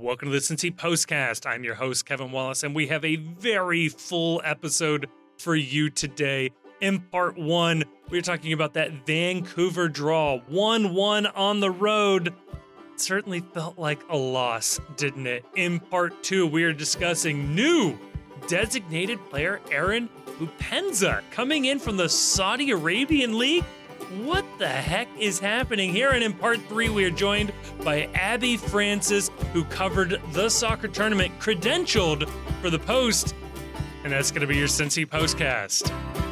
Welcome to the Cincy Postcast. I'm your host, Kevin Wallace, and we have a very full episode for you today. In part one, we're talking about that Vancouver draw 1 1 on the road. It certainly felt like a loss, didn't it? In part two, we are discussing new designated player Aaron Boupendza coming in from the Saudi Arabian League. What the heck is happening here? And in part three, we are joined by Abi Francis, who covered the soccer tournament, credentialed for the post. And that's going to be your Cincy Postcast.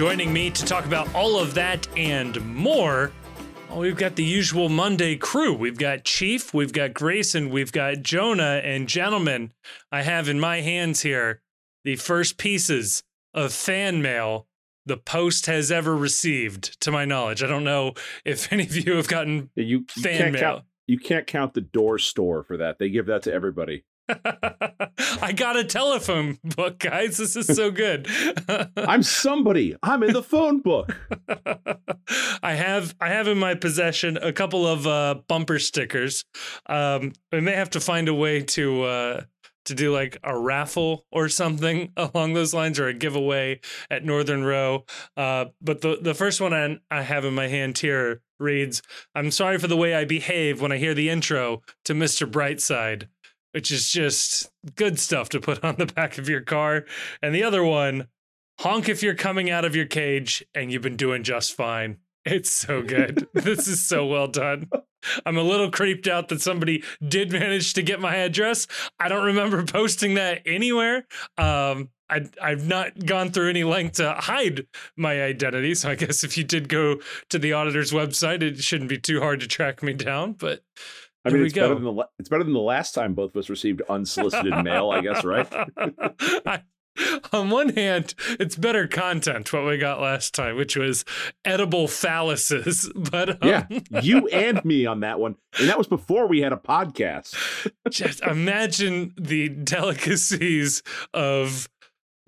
Joining me to talk about all of that and more, well, we've got the usual Monday crew. We've got Chief, we've got Grayson, we've got Jonah, and gentlemen, I have in my hands here the first pieces of fan mail the Post has ever received, to my knowledge. I don't know if any of you have gotten You, you fan mail. count. You can't count the door store for that. They give that to everybody. I got a telephone book, guys. This is so good. I'm somebody. I'm in the phone book. I have I have in my possession a couple of uh, bumper stickers. Um, we may have to find a way to uh, to do like a raffle or something along those lines, or a giveaway at Northern Row. Uh, but the the first one I, I have in my hand here reads, "I'm sorry for the way I behave when I hear the intro to Mr. Brightside." Which is just good stuff to put on the back of your car. And the other one, honk if you're coming out of your cage and you've been doing just fine. It's so good. this is so well done. I'm a little creeped out that somebody did manage to get my address. I don't remember posting that anywhere. Um, I, I've not gone through any length to hide my identity. So I guess if you did go to the auditor's website, it shouldn't be too hard to track me down. But I There mean, it's better than the it's better than the last time both of us received unsolicited mail. I guess, right? I- on one hand, it's better content what we got last time, which was edible phalluses. But um, Yeah, you and me on that one, and that was before we had a podcast. just imagine the delicacies of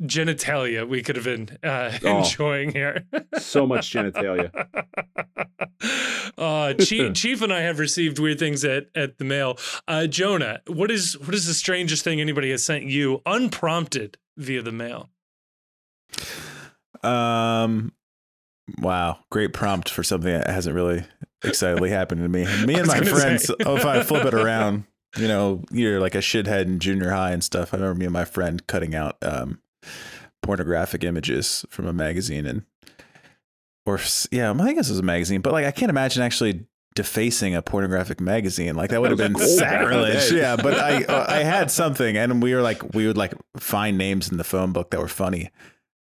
genitalia we could have been uh, Oh. enjoying here. So much genitalia. uh, Chief, Chief and I have received weird things at, at the mail. Uh, Jonah, what is what is the strangest thing anybody has sent you unprompted via the mail? Um, wow, great prompt for something that hasn't really excitedly happened to me. Me and my friends. say. oh, if I flip it around, you know, you're like a shithead in junior high and stuff. I remember me and my friend cutting out um pornographic images from a magazine and, or yeah, I think this was a magazine, but like I can't imagine actually defacing a pornographic magazine. Like that would have been was old back in the sacrilege yeah but i uh, i had something and we were like we would like find names in the phone book that were funny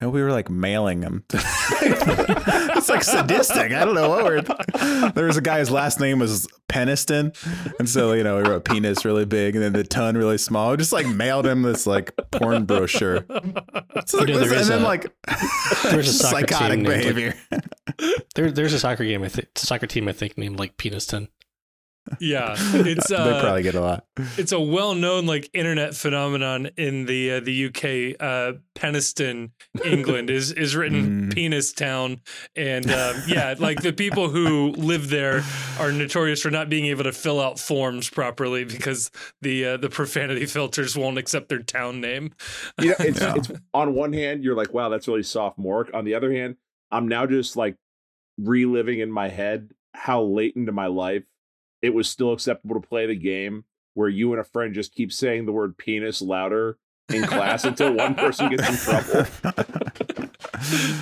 and we were like mailing them. it's like sadistic. I don't know what we're. There was a guy whose last name was Peniston, and so you know we wrote penis really big and then the ton really small. We just like mailed him this like porn brochure. It's like, know, there and then a- like there's a soccer psychotic team named, like- There, there's a soccer game, I think, soccer team, I think, named like Peniston. Yeah, it's they uh, probably get a lot. it's a well-known like internet phenomenon in the uh, the UK. Uh, Penistone, England, is is written Mm. penis town, and um, yeah, like the people who live there are notorious for not being able to fill out forms properly because the uh, the profanity filters won't accept their town name. You know, it's Yeah. it's on one hand, you're like, wow, that's really sophomoric. On the other hand, I'm now just like reliving in my head how late into my life it was still acceptable to play the game where you and a friend just keep saying the word penis louder in class until one person gets in trouble.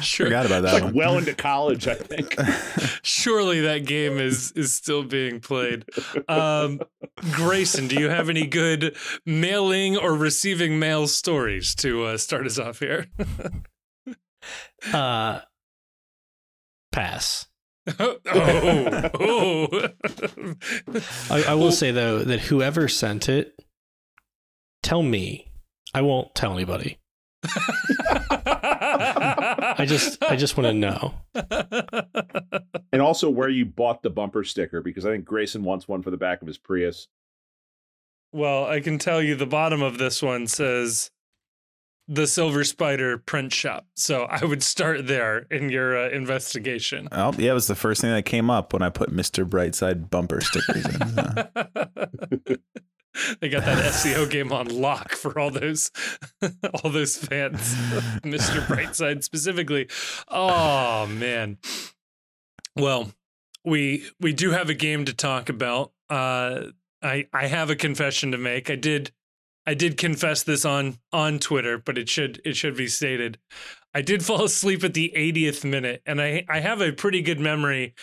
Sure. Forgot about It's that like one. well into college, I think. Surely that game is is still being played. Um, Grayson, do you have any good mailing or receiving mail stories to uh, start us off here? Uh, pass. Oh, oh. I, I will say though that whoever sent it, tell me. I won't tell anybody. I just, I just want to know. and also where you bought the bumper sticker because I think Grayson wants one for the back of his Prius. Well, I can tell you the bottom of this one says the Silver Spider print shop. So I would start there in your uh, investigation. Oh, yeah, it was the first thing that came up when I put Mr. Brightside bumper stickers in. they got that SEO game on lock for all those all those fans. Mr. Brightside specifically. Oh man. Well, we we do have a game to talk about. Uh I I have a confession to make. I did I did confess this on on Twitter, but it should it should be stated. I did fall asleep at the 80th minute, and I I have a pretty good memory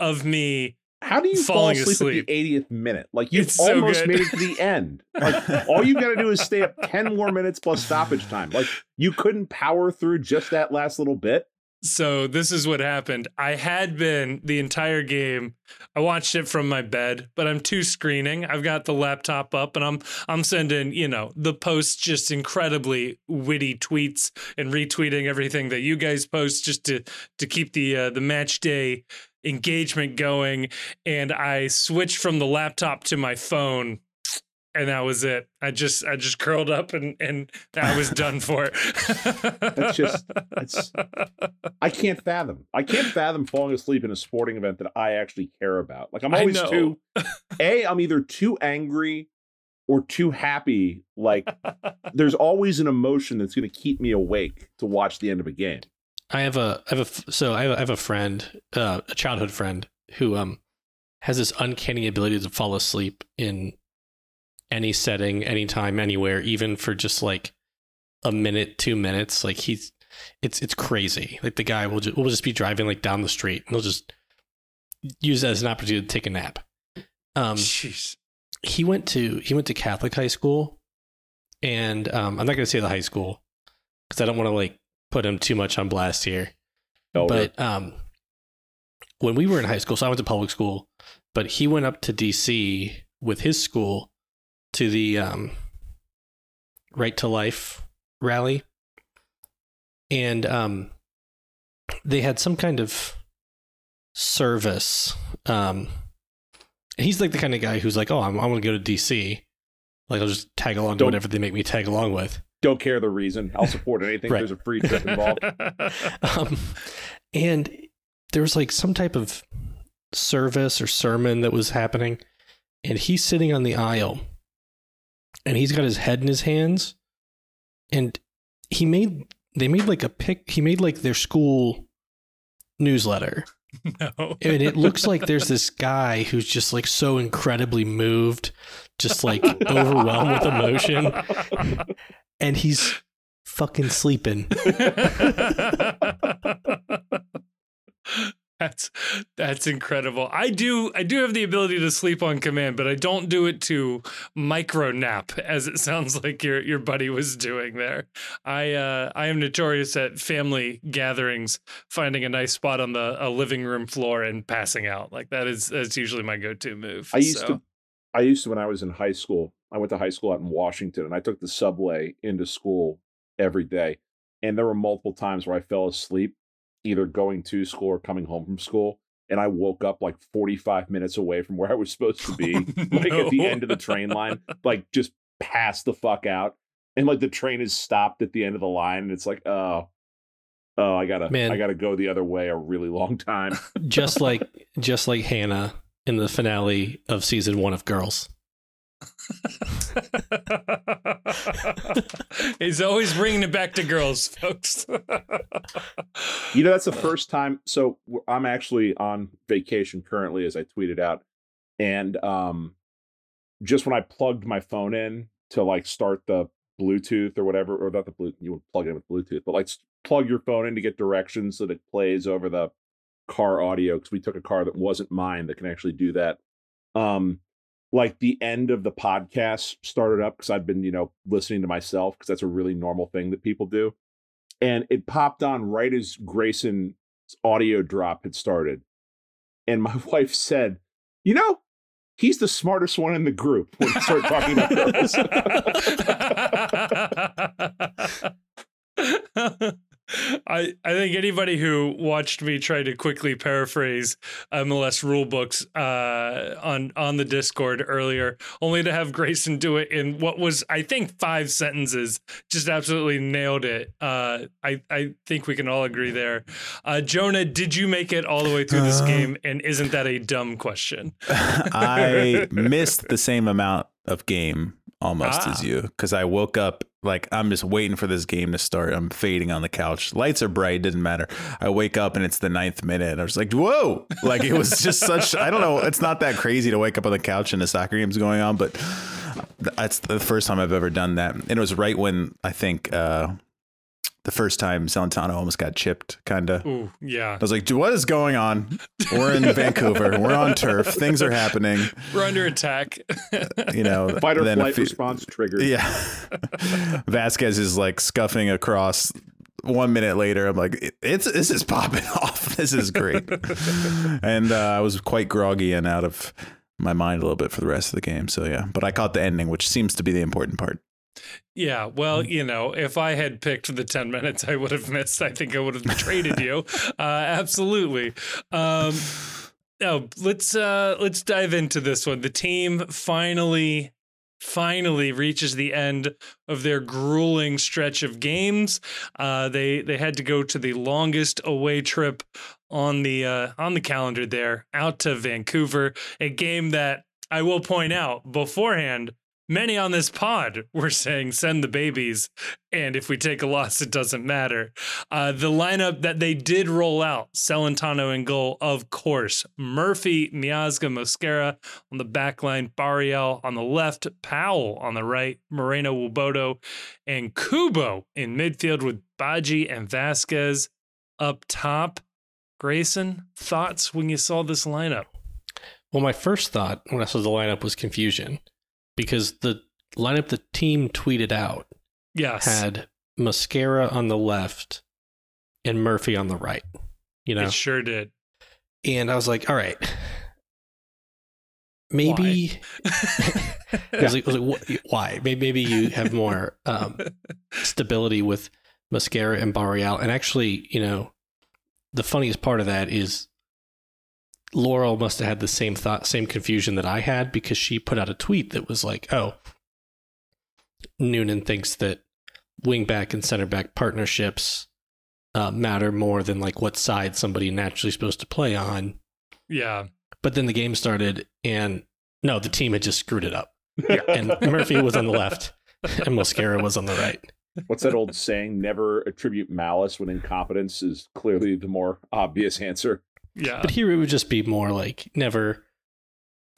of me. How do you Falling fall asleep, asleep. at the 80th minute? Like you've It's almost good. made it to the end. Like all you got to do is stay up 10 more minutes plus stoppage time. Like you couldn't power through just that last little bit. So this is what happened. I had been the entire game. I watched it from my bed, but I'm two screening. I've got the laptop up and I'm I'm sending, you know, the posts just incredibly witty tweets and retweeting everything that you guys post just to to keep the uh, the match day engagement going and I switched from the laptop to my phone and that was it. I just I just curled up and and I was done for. That's just- that's- I can't fathom. I can't fathom falling asleep in a sporting event that I actually care about. Like I'm always too A, I'm either too angry or too happy. Like there's always an emotion that's going to keep me awake to watch the end of a game. I have a I have a so I have a, I have a friend, uh, a childhood friend who um has this uncanny ability to fall asleep in any setting, anytime, anywhere, even for just like a minute, two minutes. Like he's it's it's crazy. Like the guy will just will just be driving like down the street and he'll just use that as an opportunity to take a nap. Um, Jeez. he went to he went to Catholic high school, and um, I'm not going to say the high school because I don't want to like put him too much on blast here. Oh, But um, when we were in high school, so I went to public school, but he went up to DC with his school to the um, Right to Life rally, and um, they had some kind of service. Um, he's like the kind of guy who's like, "Oh, I'm, I'm going to go to DC." Like I'll just tag along to Don't- whatever they make me tag along with. don't care the reason. I'll support anything. Right. There's a free trip involved. um, and there was like some type of service or sermon that was happening, and he's sitting on the aisle, and he's got his head in his hands, and he made they made like a pic. He made like their school newsletter, no. and it looks like there's this guy who's just like so incredibly moved, just like overwhelmed with emotion, and he's fucking sleeping. that's that's incredible. I do I do have the ability to sleep on command, but I don't do it to micro nap as it sounds like your your buddy was doing there. I uh I am notorious at family gatherings finding a nice spot on the a living room floor and passing out. Like that is that's usually my go-to move. I used So, to I used to when I was in high school. I went to high school out in Washington and I took the subway into school every day. And there were multiple times where I fell asleep either going to school or coming home from school and I woke up like 45 minutes away from where I was supposed to be, like at the end of the train line, like just passed the fuck out. And like the train is stopped at the end of the line and it's like, oh, oh, I gotta Man. I gotta go the other way a really long time. just like just like Hannah in the finale of season one of Girls. He's always bringing it back to girls, folks. You know, that's the first time. So I'm actually on vacation currently, as I tweeted out, and um, just when I plugged my phone in to like start the Bluetooth or whatever, or not the Bluetooth, you would plug in with Bluetooth, but like plug your phone in to get directions so that it plays over the car audio because we took a car that wasn't mine that can actually do that. Um, like the end of the podcast started up because I've been, you know, listening to myself because that's a really normal thing that people do and it popped on right as Grayson's audio drop had started. And my wife said, You know, he's the smartest one in the group when we start talking about girls. I, I think anybody who watched me try to quickly paraphrase MLS rulebooks uh, on on the Discord earlier, only to have Grayson do it in what was I think five sentences, just absolutely nailed it. Uh, I I think we can all agree there. Uh, Jonah, did you make it all the way through this Uh, game? And isn't that a dumb question? I missed the same amount of game almost Ah. as you because I woke up like I'm just waiting for this game to start. I'm fading on the couch. Lights are bright, didn't matter. I wake up and it's the ninth minute. I was like, whoa! Like it was just such. I don't know. It's not that crazy to wake up on the couch and a soccer game's going on, but that's the first time I've ever done that. And it was right when I think uh, the first time Celentano almost got chipped, kind of. Yeah. I was like, what is going on? We're in Vancouver. We're on turf. Things are happening. We're under attack. You know, Fight or then flight few- response triggered. Yeah. Vazquez is like scuffing across. One minute later, I'm like, "It's this is popping off. This is great." and uh, I was quite groggy and out of my mind a little bit for the rest of the game. So yeah, but I caught the ending, which seems to be the important part. Yeah, well, Mm. you know, if I had picked the 10 minutes I would have missed, I think I would have traded you. Uh, absolutely. Um, now, let's uh, let's dive into this one. The team finally finally reaches the end of their grueling stretch of games. Uh, they they had to go to the longest away trip on the uh, on the calendar there, out to Vancouver, a game that I will point out beforehand many on this pod were saying send the babies and if we take a loss it doesn't matter. Uh, the lineup that they did roll out celentano in goal of course murphy miazga mosquera on the back line barreal on the left powell on the right moreno nwobodo and kubo in midfield with badji and vazquez up top. Grayson thoughts when you saw this lineup? Well, my first thought when I saw the lineup was confusion because the lineup the team tweeted out yes had Mosquera on the left and Murphy on the right. You know, it sure did and I was like, all right, maybe. I was like, I was like, "Wh- why? Maybe, maybe you have more um, stability with Mosquera and Barreal. And actually, you know, the funniest part of that is Laurel must have had the same thought, same confusion that I had because she put out a tweet that was like, oh, Noonan thinks that wingback and center back partnerships uh, matter more than like what side somebody naturally supposed to play on. yeah But then the game started, and no, the team had just screwed it up. Yeah. And Murphy was on the left, and Mosquera was on the right. What's that old saying? Never attribute malice when incompetence is clearly the more obvious answer. Yeah But here it would just be more like never,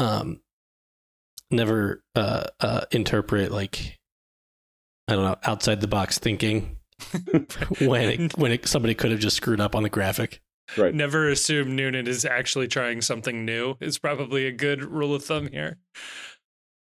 um, never uh, uh, interpret like I don't know outside the box thinking when it, when it, somebody could have just screwed up on the graphic. Right. Never assume Noonan is actually trying something new is probably a good rule of thumb here.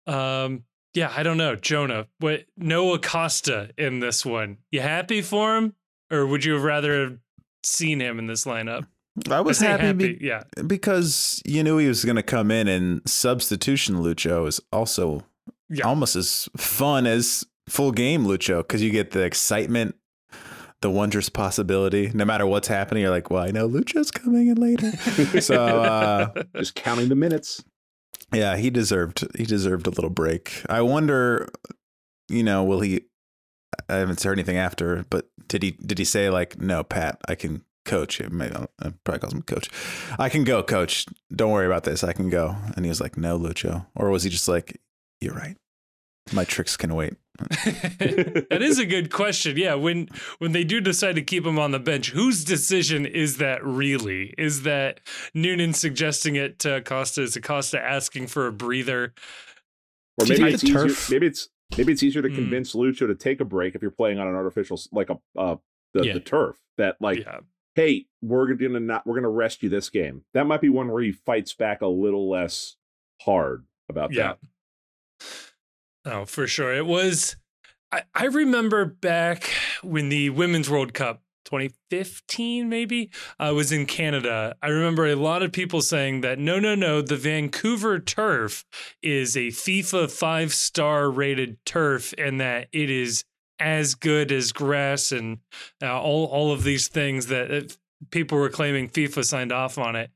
Um, yeah, I don't know, Jonah. What no Acosta in this one? You happy for him, or would you have rather have seen him in this lineup? I was say happy, be- yeah, because you knew he was going to come in, and substitution Lucho is also Yeah. almost as fun as full game Lucho because you get the excitement, the wondrous possibility. No matter what's happening, you're like, well, I know Lucho's coming in later. so uh, Just counting the minutes. yeah, he deserved he deserved a little break. I wonder, you know, will he? I haven't heard anything after, but did he did he say like, no, Pat, I can coach? Maybe I'll, I probably calls him coach. I can go, coach. Don't worry about this. I can go. And he was like, no, Lucho. Or was he just like, you're right. My tricks can wait. that is a good question. Yeah, when when they do decide to keep him on the bench, whose decision is that really? Is that Noonan suggesting it to Acosta? Is Acosta asking for a breather? Or maybe it's the easier. turf- Maybe it's maybe it's easier to Hmm. convince Lucho to take a break if you're playing on an artificial like a uh the, Yeah. the turf. That like, yeah, hey, we're gonna not we're gonna rest you this game. That might be one where he fights back a little less hard about yeah. that. Oh, for sure. It was. I, I remember back when the Women's World Cup 2015, maybe, uh, was in Canada. I remember a lot of people saying that no, no, no, the Vancouver turf is a FIFA five star rated turf and that it is as good as grass and uh, all all of these things that uh, people were claiming FIFA signed off on it.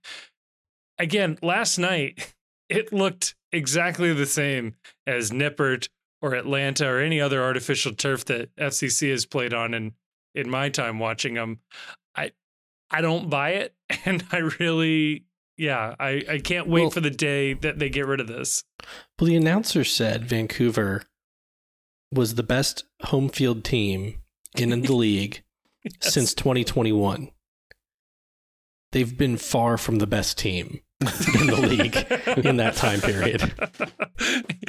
Again, last night it looked exactly the same as Nippert or Atlanta or any other artificial turf that FCC has played on in in my time watching them. I I don't buy it and I really yeah, I, I can't wait Well- for the day that they get rid of this. Well, the announcer said Vancouver was the best home field team in the league Yes. since 2021. They've been far from the best team in the league in that time period.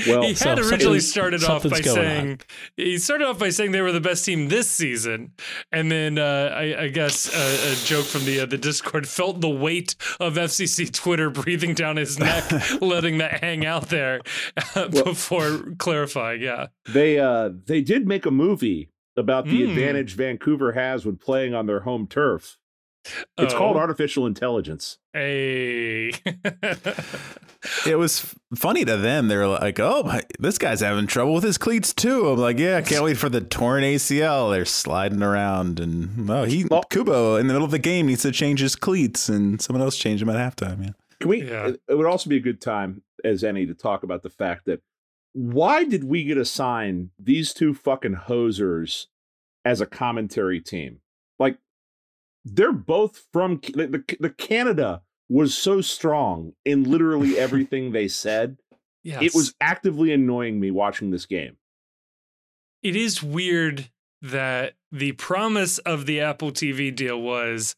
Well, he So had originally something's- started off by something's going saying he started off by saying they were the best team this season, and then uh, I, I guess uh, a joke from the uh, the Discord felt the weight of FCC Twitter breathing down his neck, letting that hang out there uh, Well- before clarifying. Yeah, They uh they did make a movie about the Mm. advantage Vancouver has when playing on their home turf. It's Oh, called artificial intelligence. A. It was funny to them. They were like, "Oh, my, this guy's having trouble with his cleats too." I'm like, "Yeah, can't wait for the torn ACL." They're sliding around, and oh, he Well- Kubo in the middle of the game needs to change his cleats, and someone else change them at halftime. Yeah, Can we Yeah. it, it would also be a good time as any to talk about the fact that why did we get assigned these two fucking hosers as a commentary team? They're both from the, the, the Canada was so strong in literally everything they said. yes. It was actively annoying me watching this game. it is weird that the promise of the Apple TV deal was,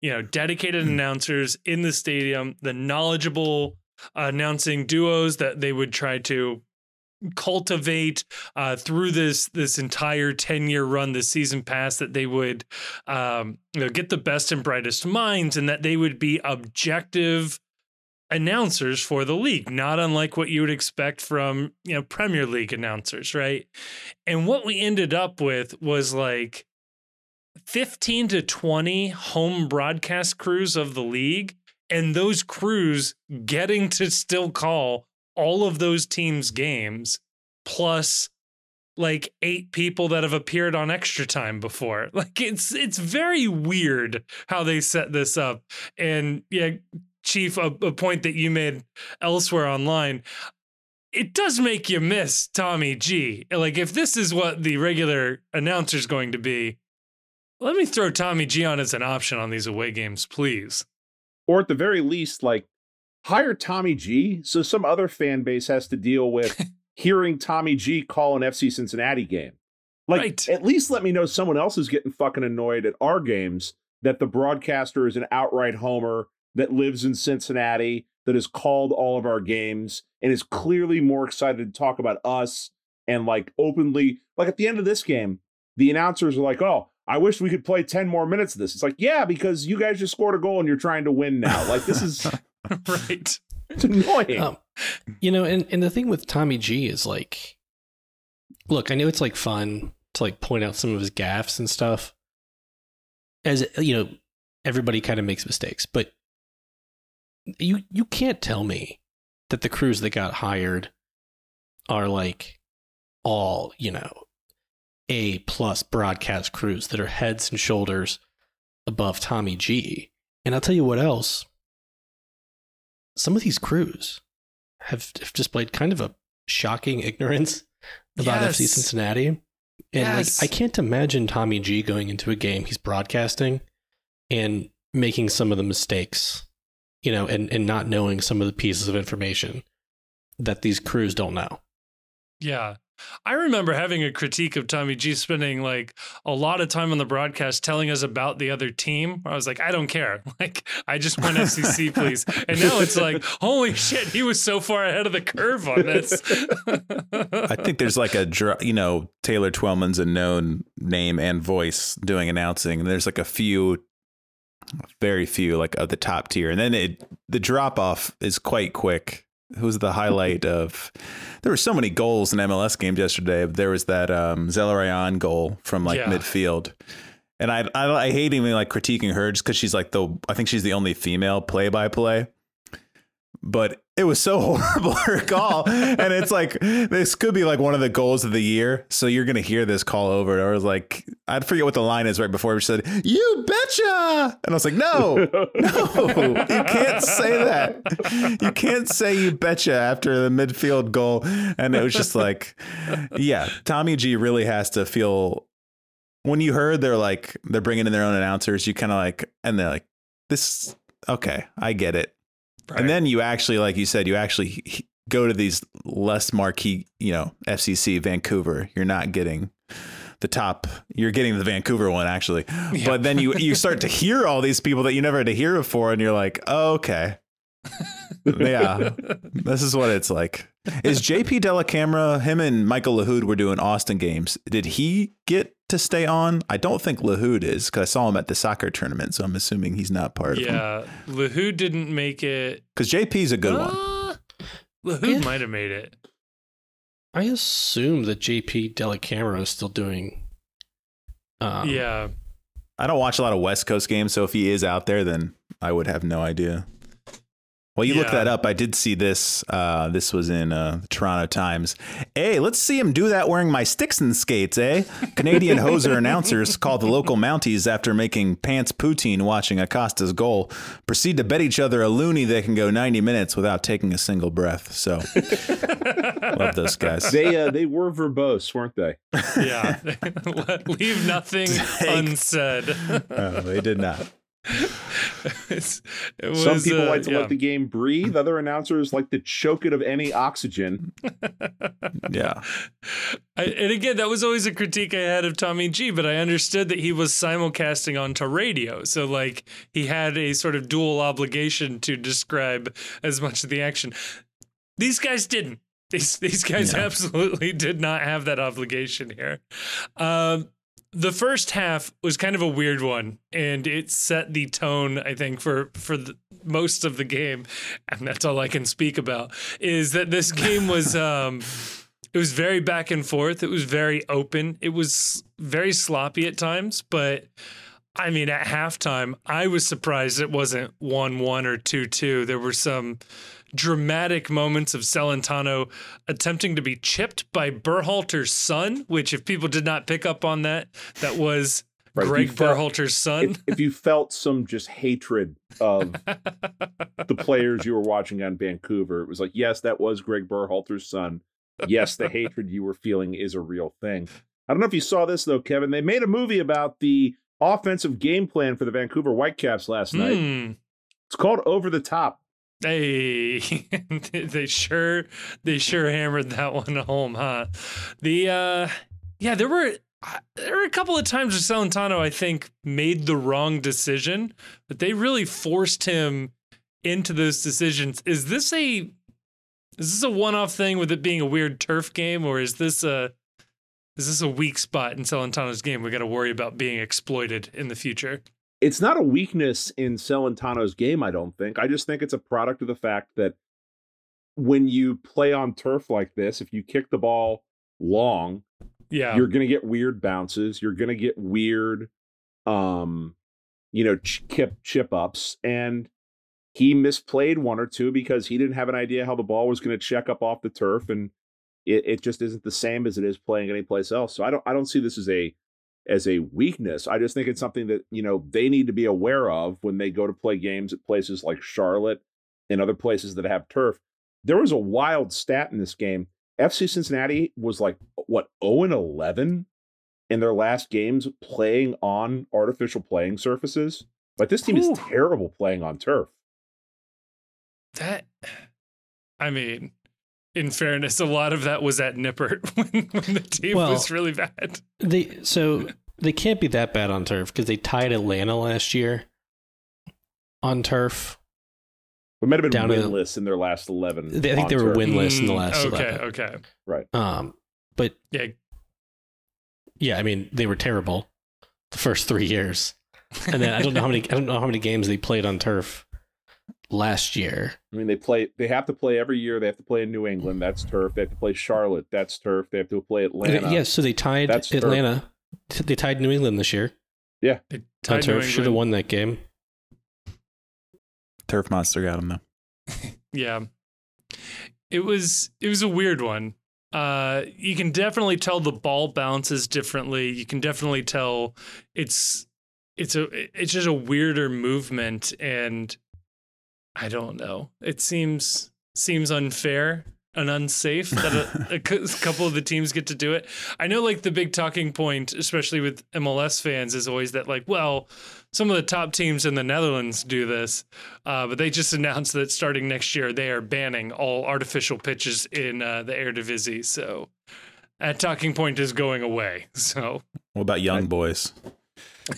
you know, dedicated mm. announcers in the stadium, the knowledgeable uh, announcing duos that they would try to cultivate uh, through this this entire 10 year run this season pass that they would um, you know get the best and brightest minds and that they would be objective announcers for the league not unlike what you would expect from you know premier league announcers right? And what we ended up with was like 15 to 20 home broadcast crews of the league and those crews getting to still call all of those teams games plus like eight people that have appeared on extra time before. Like it's it's very weird how they set this up. And yeah chief a, a point that you made elsewhere online it does make you miss tommy g. Like if this is what the regular announcer's going to be let me throw tommy g on as an option on these away games please. Or at the very least, like hire Tommy G so some other fan base has to deal with hearing Tommy G call an FC Cincinnati game. Like Right. at least let me know someone else is getting fucking annoyed at our games that the broadcaster is an outright homer that lives in Cincinnati that has called all of our games and is clearly more excited to talk about us and like openly like at the end of this game the announcers are like oh I wish we could play 10 more minutes of this. It's like, yeah, because you guys just scored a goal and you're trying to win now. Like, this is right it's annoying. Um, you know, and, and the thing with Tommy G is like, look, I know it's like fun to like point out some of his gaffes and stuff. As you know, everybody kind of makes mistakes, but you you can't tell me that the crews that got hired are like all you know a plus broadcast crews that are heads and shoulders above Tommy G. And I'll tell you what else. Some of these crews have, have displayed kind of a shocking ignorance about FC Cincinnati. And Yes. like I can't imagine Tommy G going into a game he's broadcasting and making some of the mistakes, you know, and, and not knowing some of the pieces of information that these crews don't know. Yeah. I remember having a critique of Tommy G spending like a lot of time on the broadcast telling us about the other team. I was like, I don't care. Like, I just want FCC, please. And now it's like, holy shit, he was so far ahead of the curve on this. I think there's like a you know Taylor Twellman's a known name and voice doing announcing, and there's like a few, very few like of the top tier, and then it the drop off is quite quick. Who's the highlight of? There were so many goals in MLS games yesterday. There was that um, Zelarayan goal from like Yeah. midfield. And I, I I hate even like critiquing her just because she's like the I think she's the only female play by play. but it was so horrible to recall. and it's like this could be like one of the goals of the year. So you're gonna hear this call over. Or was like, I'd forget what the line is right before she said, "You betcha," and I was like, "No, no, you can't say that. You can't say you betcha after the midfield goal." And it was just like, yeah, Tommy G really has to feel. When you heard they're like they're bringing in their own announcers, you kind of like, and they're like, "This okay, I get it." Right. And then you actually, like you said, you actually go to these less marquee, you know, FCC Vancouver. You're not getting the top. You're getting the Vancouver one actually, Yeah. but then you you start to hear all these people that you never had to hear before, and you're like, oh, okay, yeah, this is what it's like. Is JP Dellacamera him and Michael Lahoud were doing Austin games? Did he get to stay on? I don't think Lahoud is because I saw him at the soccer tournament, so I'm assuming he's not part of it. yeah, Lahoud didn't make it. Because JP's a good one. Uh, Lahoud Yeah. might have made it. I assume that JP Dellacamera is still doing. Um, yeah, I don't watch a lot of West Coast games, so if he is out there, then I would have no idea. Well, you look Yeah. that up. I did see this. Uh, this was in uh, the Toronto Times. Hey, let's see him do that wearing my sticks and skates, eh? Canadian hoser announcers called the local Mounties after making pants poutine watching Acosta's goal. Proceed to bet each other a loonie they can go 90 minutes without taking a single breath. So, love those guys. they uh, they were verbose, weren't they? yeah. Leave nothing Take- unsaid. Oh, they did not. It's- it was, Some people uh, like to yeah. let the game breathe. Other announcers like to choke it of any oxygen. Yeah. I, and again, that was always a critique I had of Tommy G, but I understood that he was simulcasting onto radio. So, like, he had a sort of dual obligation to describe as much of the action. These guys didn't. These, these guys No. absolutely did not have that obligation here. Um, the first half was kind of a weird one, and it set the tone, I think, for for the, most of the game, and that's all I can speak about. Is that this game was um, it was very back and forth. It was very open. It was very sloppy at times, but I mean, at halftime, I was surprised it wasn't one one or two two. There were some dramatic moments of Celentano attempting to be chipped by Berhalter's son, which, if people did not pick up on that, that was Right, Greg Berhalter's son. If, if you felt some just hatred of the players you were watching on Vancouver, it was like, yes, that was Greg Berhalter's son. Yes, the hatred you were feeling is a real thing. I don't know if you saw this though, Kevin. They made a movie about the offensive game plan for the Vancouver Whitecaps last night. Hmm. It's called Over the Top. Hey, they sure they sure hammered that one home, huh? The uh yeah, there were there were a couple of times where Celentano I think made the wrong decision, but they really forced him into those decisions. Is this a is this a one-off thing with it being a weird turf game or is this a is this a weak spot in Celentano's game we got to worry about being exploited in the future? It's not a weakness in Celentano's game, I don't think. I just think it's a product of the fact that when you play on turf like this, if you kick the ball long, Yeah. you're going to get weird bounces. You're going to get weird, um, you know, chip chip ups. And he misplayed one or two because he didn't have an idea how the ball was going to check up off the turf, and it, it just isn't the same as it is playing anyplace else. So I don't I don't see this as a as a weakness. I just think it's something that you know they need to be aware of when they go to play games at places like Charlotte and other places that have turf. There was a wild stat in this game. FC Cincinnati was like what 0 and 11 in their last games playing on artificial playing surfaces. Like this team is terrible playing on turf. That, I mean, in fairness, a lot of that was at Nippert when, when the team Well- was really bad. They so they can't be that bad on turf because they tied Atlanta last year on turf. It might have been Down to- winless in their last 11. They- I think they were turf. winless in the Mm, last Okay, 11. okay, Right. Um, but yeah, yeah, I mean they were terrible the first three years, and then I don't know how many I don't know how many games they played on turf last year. I mean, they play. They have to play every year. They have to play in New England. That's turf. They have to play Charlotte. That's turf. They have to play Atlanta. Yes, so they tied That's turf. Atlanta. They tied New England this year Yeah, they on tied New turf. Should have won that game. Turf Monster got him though. Yeah. It was it was a weird one. Uh you can definitely tell the ball bounces differently. You can definitely tell it's it's a it's just a weirder movement and I don't know. It seems seems unfair and unsafe that a, a couple of the teams get to do it. I know like the big talking point especially with MLS fans is always that like well some of the top teams in the Netherlands do this, uh, but they just announced that starting next year they are banning all artificial pitches in uh, the Eredivisie. So that talking point is going away. So What about young boys?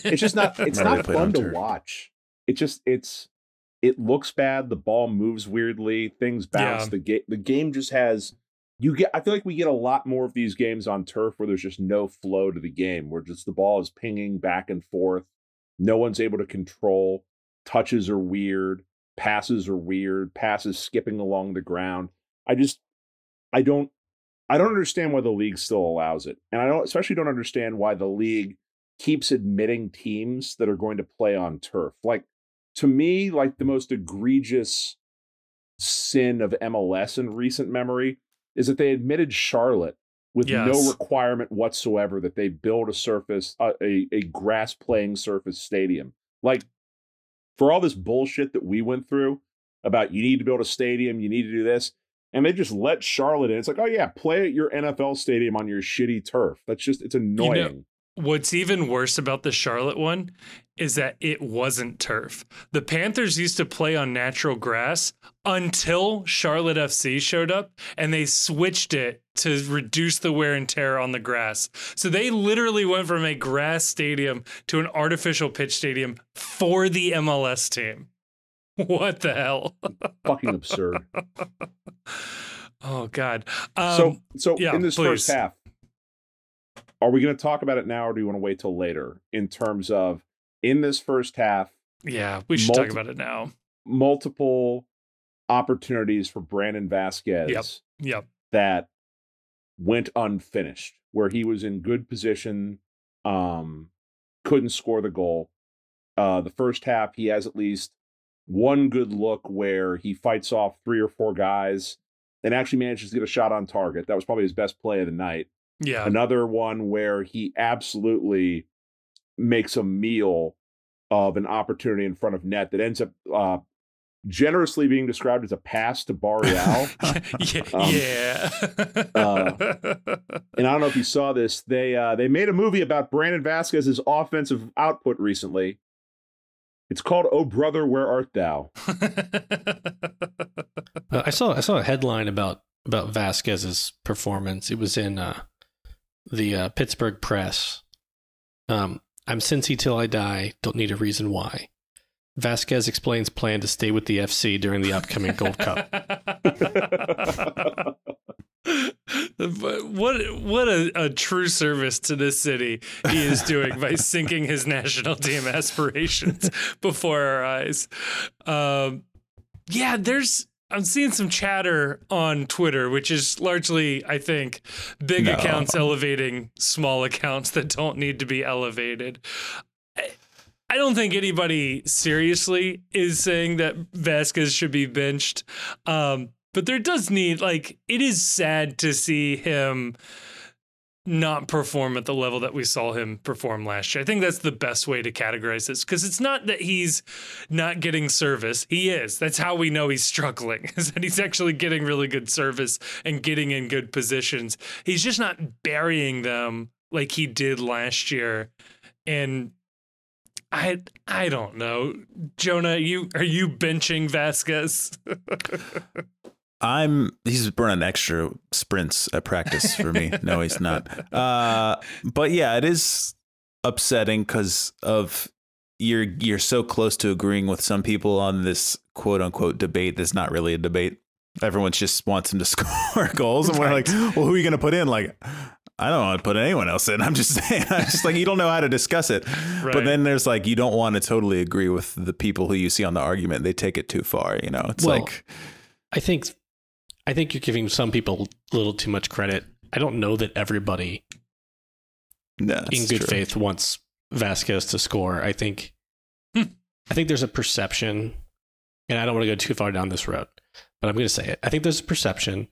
It's just not. It's Rather not played fun to watch. It just it's it looks bad. The ball moves weirdly. Things bounce. Yeah. The game the game just has. You get. I feel like we get a lot more of these games on turf where there's just no flow to the game, where just the ball is pinging back and forth. No one's able to control. Touches are weird. Passes are weird. Passes skipping along the ground. I just. I don't. I don't understand why the league still allows it, and I don't especially don't understand why the league keeps admitting teams that are going to play on turf. Like to me, like the most egregious sin of MLS in recent memory is that they admitted Charlotte with no requirement whatsoever that they build a surface, uh, a a grass playing surface stadium. Like for all this bullshit that we went through about you need to build a stadium, you need to do this, and they just let Charlotte in. It's like, oh yeah, play at your NFL stadium on your shitty turf. That's just it's annoying. What's even worse about the Charlotte one is that it wasn't turf. The Panthers used to play on natural grass until Charlotte FC showed up and they switched it to reduce the wear and tear on the grass. So they literally went from a grass stadium to an artificial pitch stadium for the MLS team. What the hell? Fucking absurd. oh God. Um, so so yeah, in this please. first half are we going to talk about it now or do you want to wait till later in terms of in this first half yeah, we should talk about it now. multiple opportunities for Brandon Vazquez Yep. Yep. that went unfinished where he was in good position um couldn't score the goal uh the first half he has at least one good look where he fights off three or four guys and actually manages to get a shot on target that was probably his best play of the night Yeah. another one where he absolutely makes a meal of an opportunity in front of net that ends up uh, generously being described as a pass to Barreal. yeah. Um, yeah. uh, and I don't know if you saw this. They uh, they made a movie about Brandon Vazquez's offensive output recently. It's called "Oh Brother, Where Art Thou." Uh, I saw I saw a headline about about Vazquez's performance. It was in uh, the uh, Pittsburgh Press. Um, I'm Cincy till I die. Don't need a reason why. Vazquez explains plan to stay with the FC during the upcoming Gold Cup. What what a, a true service to this city he is doing by sinking his national team aspirations before our eyes. Um, yeah, there's I'm seeing some chatter on Twitter, which is largely, I think, big No. accounts elevating small accounts that don't need to be elevated. I- I don't think anybody seriously is saying that Vazquez should be benched. Um, but there does need like it is sad to see him not perform at the level that we saw him perform last year. I think that's the best way to categorize this because it's not that he's not getting service. He is. That's how we know he's struggling. Is that he's actually getting really good service and getting in good positions. He's just not burying them like he did last year. And I I don't know. Jonah, you are you benching Vazquez? I'm he's running extra sprints at practice for me. no, he's not. Uh, but yeah, it is upsetting because of you're you're so close to agreeing with some people on this quote unquote debate that's not really a debate. Everyone just wants him to score goals, and we're like, well, who are you going to put in? Like, I don't want to put anyone else in. I'm just saying, I'm just like you don't know how to discuss it. Right. But then there's like you don't want to totally agree with the people who you see on the argument. They take it too far. You know, it's Well, like I think I think you're giving some people a little too much credit. I don't know that everybody no, in good true. faith wants Vazquez to score. I think Hmm. I think there's a perception, and I don't want to go too far down this road, but I'm going to say it. I think there's a perception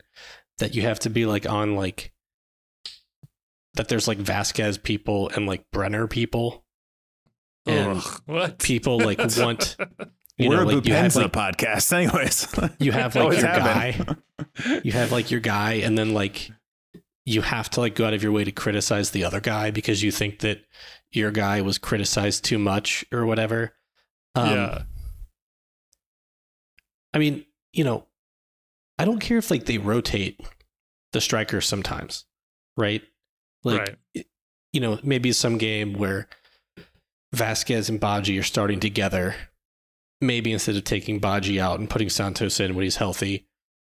that you have to be like on like that there's like Vazquez people and like Brenner people. And Ugh, what? people like want you We're know, a like, you have Boupendza like podcast, anyways. you have like your have guy. You have like your guy and then like you have to like go out of your way to criticize the other guy because you think that your guy was criticized too much or whatever. Um, yeah. I mean, you know, I don't care if like they rotate the strikers sometimes, right? Like, right. you know, maybe some game where Vazquez and Badji are starting together. Maybe instead of taking Badji out and putting Santos in when he's healthy,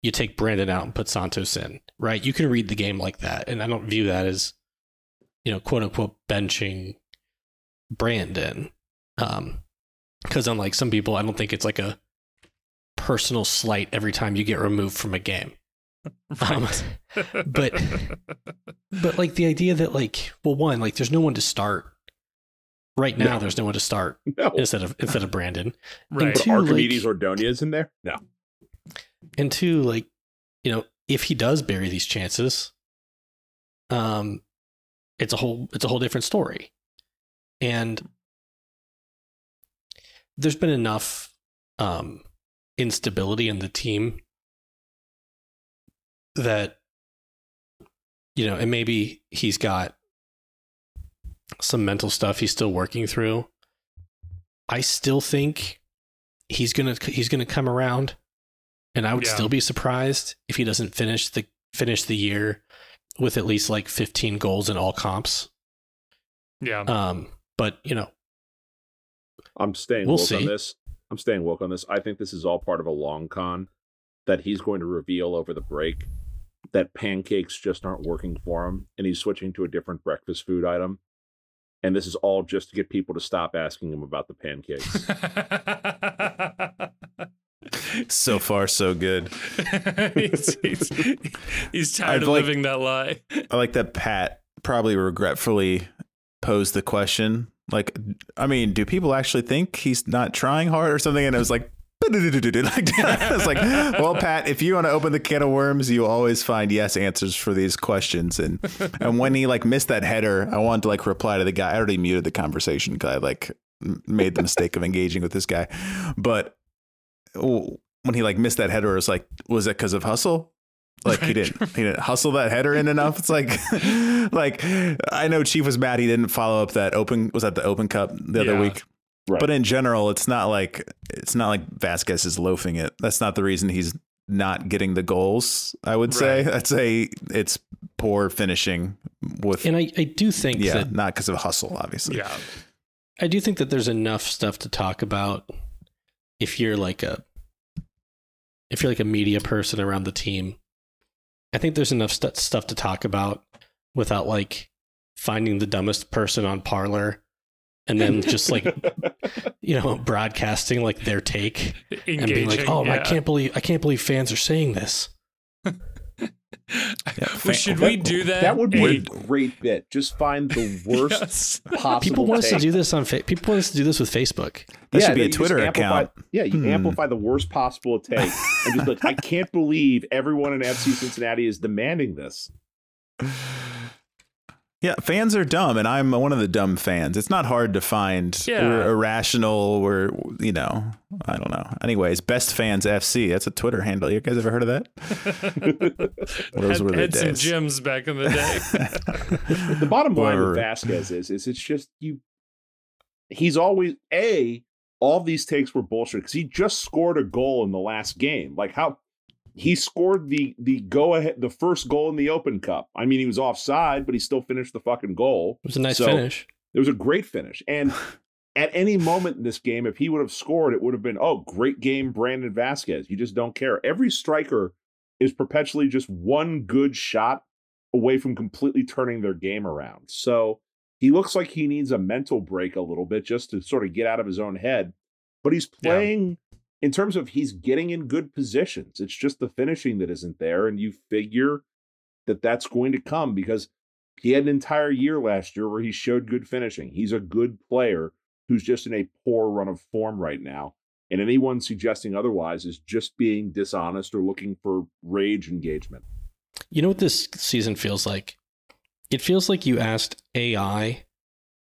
you take Brandon out and put Santos in, right? You can read the game like that. And I don't view that as, you know, quote unquote benching Brandon. Um, because unlike some people, I don't think it's like a personal slight every time you get removed from a game. Um, but but like the idea that like well one like there's no one to start right now No. there's no one to start No. instead of instead of Brandon right. Put two, Arquimides like- Ordonez in there? No. And two like you know if he does bury these chances um it's a whole it's a whole different story. And there's been enough um instability in the team that you know and maybe he's got some mental stuff he's still working through. I still think he's gonna he's gonna come around and i would Yeah. still be surprised if he doesn't finish the finish the year with at least like 15 goals in all comps yeah. um but you know I'm staying We'll woke on this. I'm staying woke on this. I think this is all part of a long con that he's going to reveal over the break that pancakes just aren't working for him and he's switching to a different breakfast food item. And this is all just to get people to stop asking him about the pancakes. so far, so good. he's, he's, he's tired I'd of like- living that lie. I like that Pat probably regretfully posed the question. Like, I mean, do people actually think he's not trying hard or something? And I was like, like I was like, well, Pat, if you want to open the can of worms, you always find yes answers for these questions. And and when he like missed that header, I wanted to like reply to the guy. I already muted the conversation because I like made the mistake of engaging with this guy. But when he like missed that header, it was like, was it because of hustle? Like he didn't he didn't hustle that header in enough. It's like like I know Chief was mad he didn't follow up that open was that the open cup the other week. Right. But in general, it's not like it's not like Vazquez is loafing it. That's not the reason he's not getting the goals. I would say I'd say it's poor finishing with and i i do think yeah, that not because of hustle, obviously. Yeah. I do think that there's enough stuff to talk about if you're like a if you're like a media person around the team. I think there's enough stu stuff to talk about without like finding the dumbest person on Parler and then just like you know broadcasting like their take Engaging. and being like, "Oh, I can't believe I can't believe fans are saying this." Well, should we do that? That would be a great bit. Just find the worst yes. possible People want us to do this on fa- people want us to do this with Facebook. That should be a you just Twitter amplify- account. Yeah, you Hmm. amplify the worst possible take and just like, I can't believe everyone in FC Cincinnati is demanding this. Yeah, fans are dumb, and I'm one of the dumb fans. It's not hard to find. Yeah. We're irrational. We're, you know, I don't know. Anyways, best fans FC. That's a Twitter handle. You guys ever heard of that? Those had, were the had some days. gyms back in the day. The bottom line with Vazquez is, is it's just you. He's always a. All these takes were bullshit because he just scored a goal in the last game. Like how he scored the the go ahead the first goal in the Open Cup. I mean, he was offside, but he still finished the fucking goal. It was a nice So- finish. It was a great finish. And at any moment in this game, if he would have scored, it would have been, oh, great game, Brandon Vazquez. You just don't care. Every striker is perpetually just one good shot away from completely turning their game around. So he looks like he needs a mental break a little bit just to sort of get out of his own head. But he's playing in terms of he's getting in good positions. It's just the finishing that isn't there. And you figure that that's going to come because he had an entire year last year where he showed good finishing. He's a good player who's just in a poor run of form right now. And anyone suggesting otherwise is just being dishonest or looking for rage engagement. You know what this season feels like? It feels like you asked AI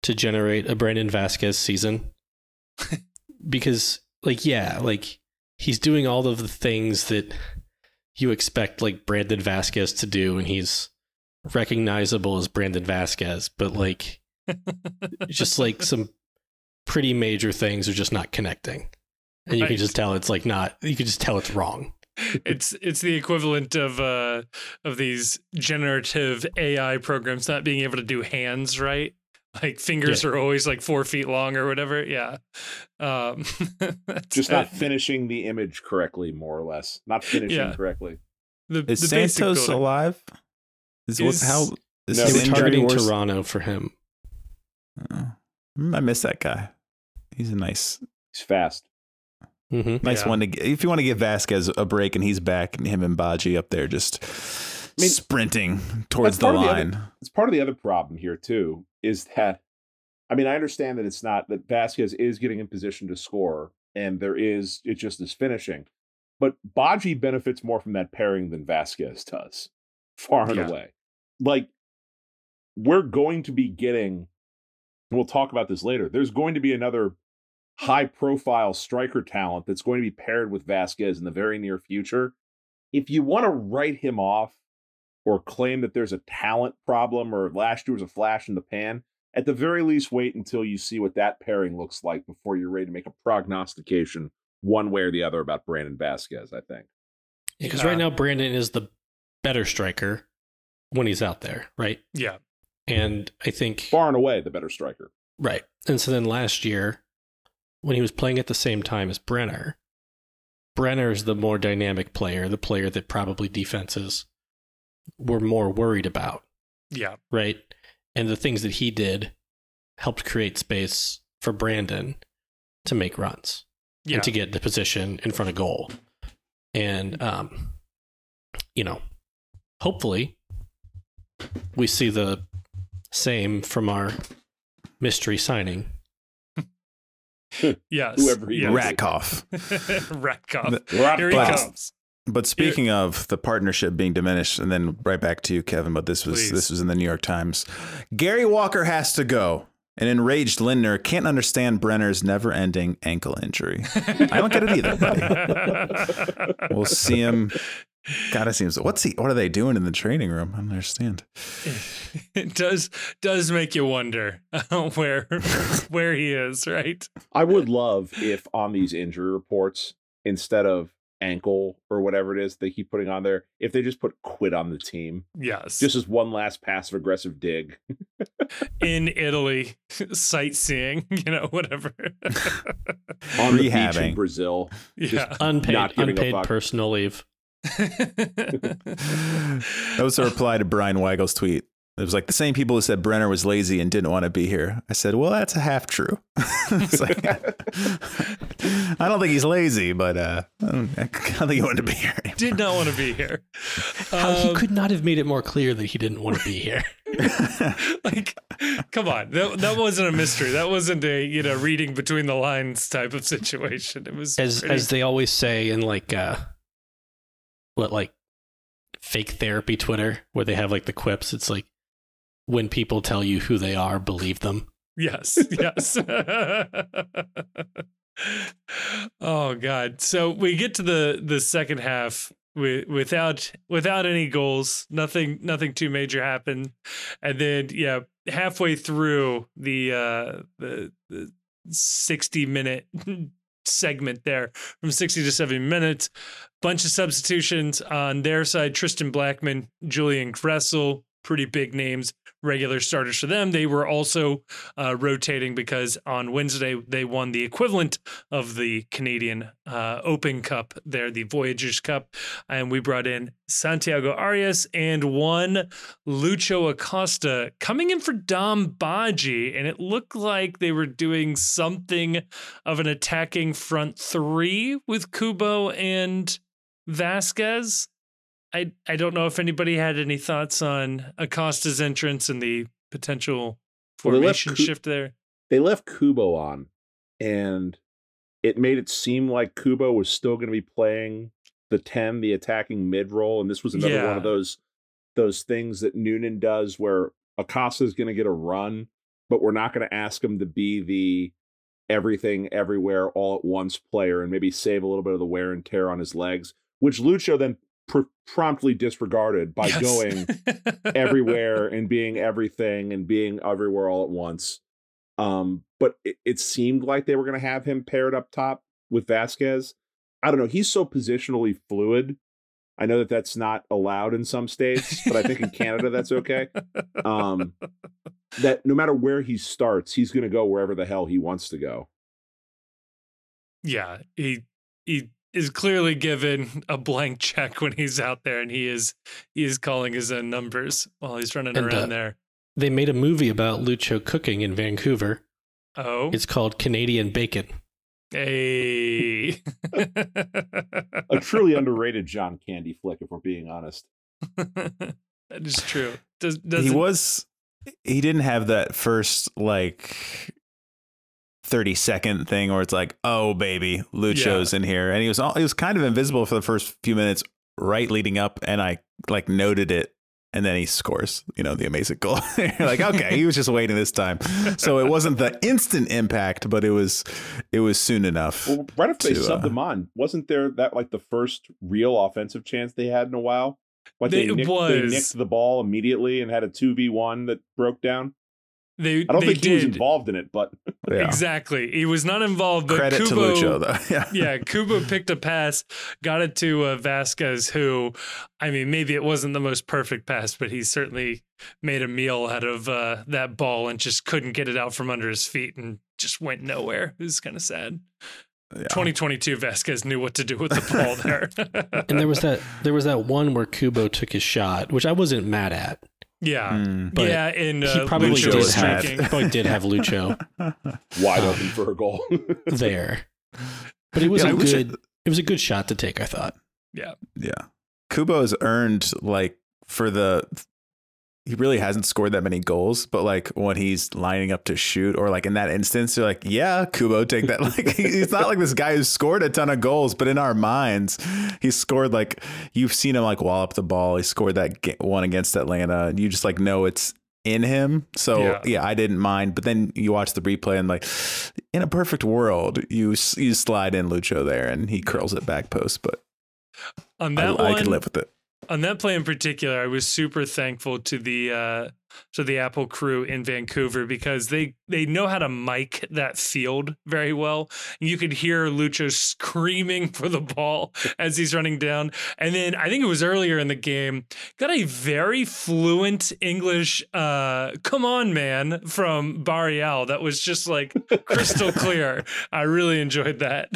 to generate a Brandon Vazquez season. because, like, yeah, like he's doing all of the things that you expect, like, Brandon Vazquez to do, and he's recognizable as Brandon Vazquez, but, like, just like some pretty major things are just not connecting. And you Right. can just tell it's like not, you can just tell it's wrong. it's it's the equivalent of uh of these generative AI programs not being able to do hands right. Like fingers Yeah. are always like four feet long or whatever. Yeah. Um that's Just it. not finishing the image correctly, more or less. Not finishing Yeah. correctly. the, Is the Santos alive? Is, what, Is- how is No, They were targeting worse? Toronto for him. Oh. Mm, I miss that guy. He's a nice, He's fast. Mm-hmm. nice Yeah. one to. g- If you want to give Vazquez a break and he's back, and him and Badji up there just mean, sprinting towards the of the other- line. It's part of the other problem here too is that I mean I understand that it's not that Vazquez is getting in position to score and there is it just is finishing, but Badji benefits more from that pairing than Vazquez does, far and Yeah. away. Like we're going to be getting, we'll talk about this later. There's going to be another high profile striker talent that's going to be paired with Vazquez in the very near future. If you want to write him off or claim that there's a talent problem or last year was a flash in the pan, at the very least, wait until you see what that pairing looks like before you're ready to make a prognostication one way or the other about Brandon Vazquez, I think. Because Yeah. right now Brandon is the better striker when he's out there, right? Yeah. And I think Far and away the better striker. right. And so then last year, when he was playing at the same time as Brenner, Brenner's the more dynamic player, the player that probably defenses were more worried about, Yeah. right? And the things that he did helped create space for Brandon to make runs. Yeah. and to get the position in front of goal. And um, you know, hopefully we see the same from our mystery signing. yes. Whoever he yes. is. Ratkoff. Ratkoff. Right Here he comes. But speaking of the partnership being diminished, and then right back to you, Kevin. But this was Please. this was in the New York Times. Gary Walker has to go. An enraged Lindner can't understand Brenner's never-ending ankle injury. I don't get it either, buddy. We'll see him. God, it seems. What's he? What are they doing in the training room? I don't understand. it does does make you wonder uh, where where he is, right? I would love if on these injury reports, instead of ankle or whatever it is they keep putting on there, if they just put quit on the team, Yes. just as one last passive aggressive dig. in Italy, sightseeing, you know, whatever. On the beach in Rehabbing. Brazil. yeah. Unpaid Not unpaid personal leave. That was a reply to Brian Weigel's tweet. It was like the same people who said Brenner was lazy and didn't want to be here. I said, well, that's a half true. It's like, I don't think he's lazy, but uh, I don't I don't think he wanted to be here. anymore. Did not want to be here. How he Um, could not have made it more clear that he didn't want to be here. like come on that, that wasn't a mystery that wasn't a you know reading between the lines type of situation it was as pretty- as they always say in like uh what like fake therapy Twitter where they have like the quips. It's like when people tell you who they are, believe them. Yes, yes. oh God! So we get to the the second half with, without without any goals. Nothing nothing too major happened, and then yeah, halfway through the uh the, the sixty minute segment there from 60 to 70 minutes bunch of substitutions on their side tristan blackmon julian gressel pretty big names regular starters for them. They were also uh, rotating because on Wednesday they won the equivalent of the Canadian uh, Open Cup there, the Voyageurs Cup. And we brought in Santiago Arias and one Lucho Acosta coming in for Dom Badji. And it looked like they were doing something of an attacking front three with Kubo and Vazquez. I I don't know if anybody had any thoughts on Acosta's entrance and the potential Well, formation Ku- shift there. They left Kubo on, and it made it seem like Kubo was still going to be playing the 10, the attacking mid role. And this was another one of those those things that Noonan does where Acosta is going to get a run, but we're not going to ask him to be the everything everywhere all at once player and maybe save a little bit of the wear and tear on his legs, which Lucho then pr- promptly disregarded by Yes. going everywhere and being everything and being everywhere all at once. Um, but it, it seemed like they were going to have him paired up top with Vazquez. I don't know. He's so positionally fluid. I know that that's not allowed in some states, but I think in Canada that's okay. Um, that no matter where he starts, he's going to go wherever the hell he wants to go. yeah, he he is clearly given a blank check when he's out there, and he is he is calling his own numbers while he's running And, around uh, there. They made a movie about Lucho cooking in Vancouver. Oh, It's called Canadian Bacon. hey. A truly underrated John Candy flick, if we're being honest. that is true. Does he does was he didn't have that first like 30 second thing where it's like oh baby lucho's in here. And he was all he was kind of invisible for the first few minutes right leading up and i like noted it and then he scores you know the amazing goal. You're like okay he was just waiting this time. So it wasn't the instant impact but it was it was soon enough Well, right after they to, subbed uh, him on, wasn't there that like the first real offensive chance they had in a while? Like they, They- it nicked, they nicked the ball immediately and had a two v one that broke down. They? I don't they think he was involved in it, but yeah. Exactly. He was not involved, but credit Kubo, to lucho though yeah yeah, Kubo picked a pass, got it to uh, Vazquez, who, I mean, maybe it wasn't the most perfect pass, but he certainly made a meal out of uh, that ball and just couldn't get it out from under his feet and just went nowhere. It was kind of sad. Yeah. 2022 Vazquez knew what to do with the ball there. And there was that there was that one where Kubo took his shot, which I wasn't mad at. Yeah. Mm. But yeah, and uh, he probably Lucho did have- drinking. Probably did have Lucho wide open for a goal. there. But it was Yeah, a Lucho- good it was a good shot to take, I thought. Yeah, yeah. Kubo has earned like for the he really hasn't scored that many goals, but like when he's lining up to shoot or like in that instance, you're like, yeah, Kubo, take that. Like he's not like this guy who's scored a ton of goals, but in our minds, he's scored like you've seen him like wallop the ball. He scored that one against Atlanta, and you just like know it's in him. So Yeah. yeah. I didn't mind. But then you watch the replay and like, in a perfect world, you you slide in Lucho there and he curls it back post. But On I, that I one, could live with it. On that play in particular, I was super thankful to the uh, to the Apple crew in Vancouver because they they know how to mic that field very well. You could hear Lucho screaming for the ball as he's running down, and then I think it was earlier in the game got a very fluent English uh, "Come on, man" from Barreal that was just like crystal clear. I really enjoyed that.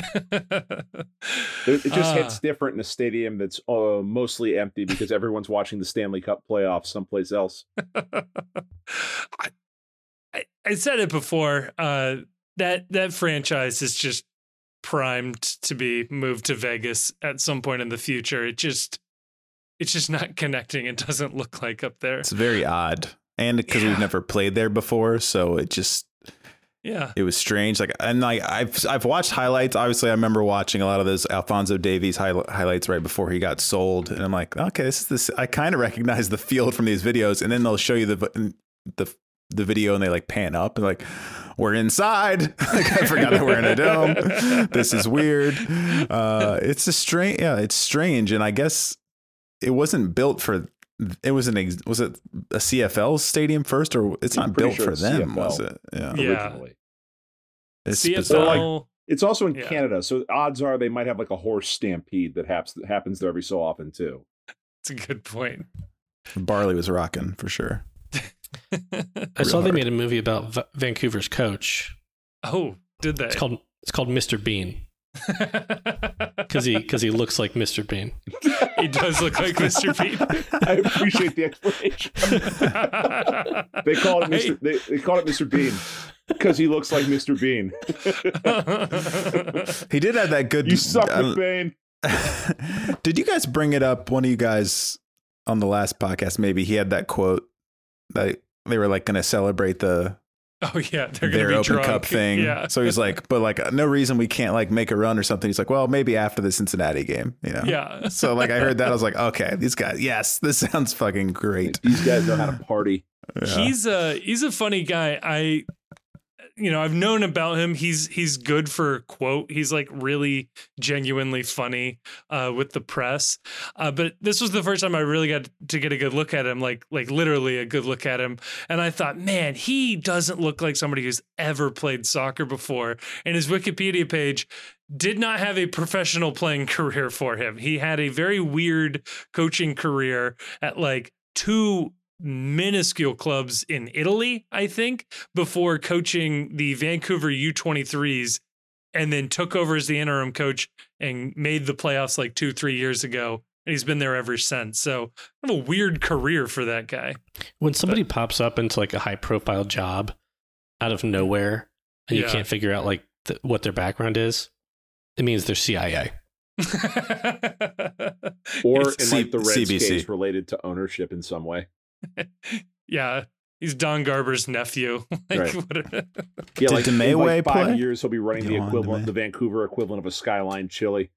It, it just Ah. hits different in a stadium that's uh, mostly empty because everyone's watching the Stanley Cup playoffs someplace else. I, I, I said it before. Uh, that that franchise is just primed to be moved to Vegas at some point in the future. It just it's just not connecting. It doesn't look like up there. It's very odd. And because Yeah. we've never played there before, so it just Yeah. it was strange. Like and like I've I've watched highlights. Obviously, I remember watching a lot of those Alphonso Davies high, highlights right before he got sold, and I'm like, okay, this is this. I kind of recognize the field from these videos, and then they'll show you the the the video, and they like pan up and like. We're inside. like I forgot that we're in a dome. This is weird. Uh, it's a strange. Yeah, it's strange, and I guess it wasn't built for. It was an. Ex, was it a CFL stadium first, or it's I'm not built sure for them? CFL. Was it? Yeah. Yeah. Originally, It's CFL. bizarre. it's also in Yeah. Canada, so odds are they might have like a horse stampede that happens that happens there every so often too. It's a good point. Barley was rocking for sure. I saw Real they made a movie about V- Vancouver's coach. oh, did they? It's called it's called Mr. Bean because he because he looks like Mr. Bean. he does look like Mr. Bean. I appreciate the explanation. They call it Mr. They, they call it Mr. Bean because he looks like Mr. Bean. He did have that good. you suck, uh, McBain. did you guys bring it up? One of you guys on the last podcast, maybe he had that quote that they were like going to celebrate the Oh yeah, they're gonna their be Open drunk. Cup thing. Yeah. So he's like, but like, no reason we can't like make a run or something. He's like, well, maybe after the Cincinnati game, you know? yeah. So like, I heard that, I was like, okay, these guys, yes, this sounds fucking great. These guys know how to party. Yeah. He's a he's a funny guy. I you know, I've known about him. He's he's good for quote. He's like really genuinely funny uh with the press. Uh but this was the first time I really got to get a good look at him, like like literally a good look at him. And I thought, man, he doesn't look like somebody who's ever played soccer before. And his Wikipedia page did not have a professional playing career for him. He had a very weird coaching career at like two minuscule clubs in Italy, I think, before coaching the Vancouver U23s and then took over as the interim coach and made the playoffs like two, three years ago. And he's been there ever since. So, kind of a weird career for that guy. When somebody pops up into like a high profile job out of nowhere and you can't figure out like th- what their background is, it means they're CIA. Or He's- in C- like the Reds CBC. case related to ownership in some way. yeah, he's Don Garber's nephew. like, Right. what a- Yeah, Did like in Damet like five play? years he'll be running the equivalent, Damet. the Vancouver equivalent of a Skyline Chili.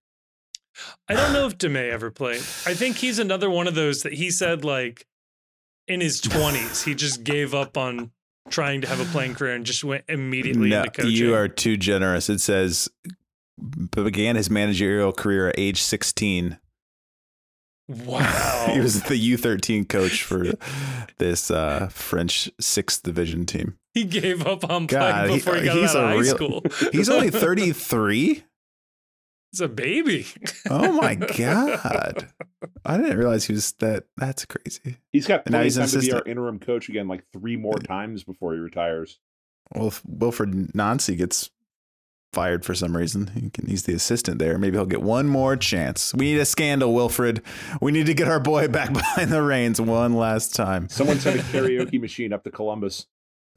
I don't know if Damet ever played. I think he's another one of those that he said like in his twenties he just gave up on trying to have a playing career and just went immediately No, into coaching. you are too generous. It says began his managerial career at age 16. Wow. he was the U13 coach for this uh, French sixth division team. he gave up on God, playing before he, got he's out of a high real- school. He's only 33. He's a baby. Oh my god! I didn't realize he was that. That's crazy. He's got now plenty of he's an time to be our interim coach again, like three more times before he retires. Well, if Wilfried Nancy gets fired for some reason, he can, he's the assistant there. Maybe he'll get one more chance. We need a scandal, Wilfried. We need to get our boy back behind the reins one last time. Someone sent a karaoke machine up to Columbus.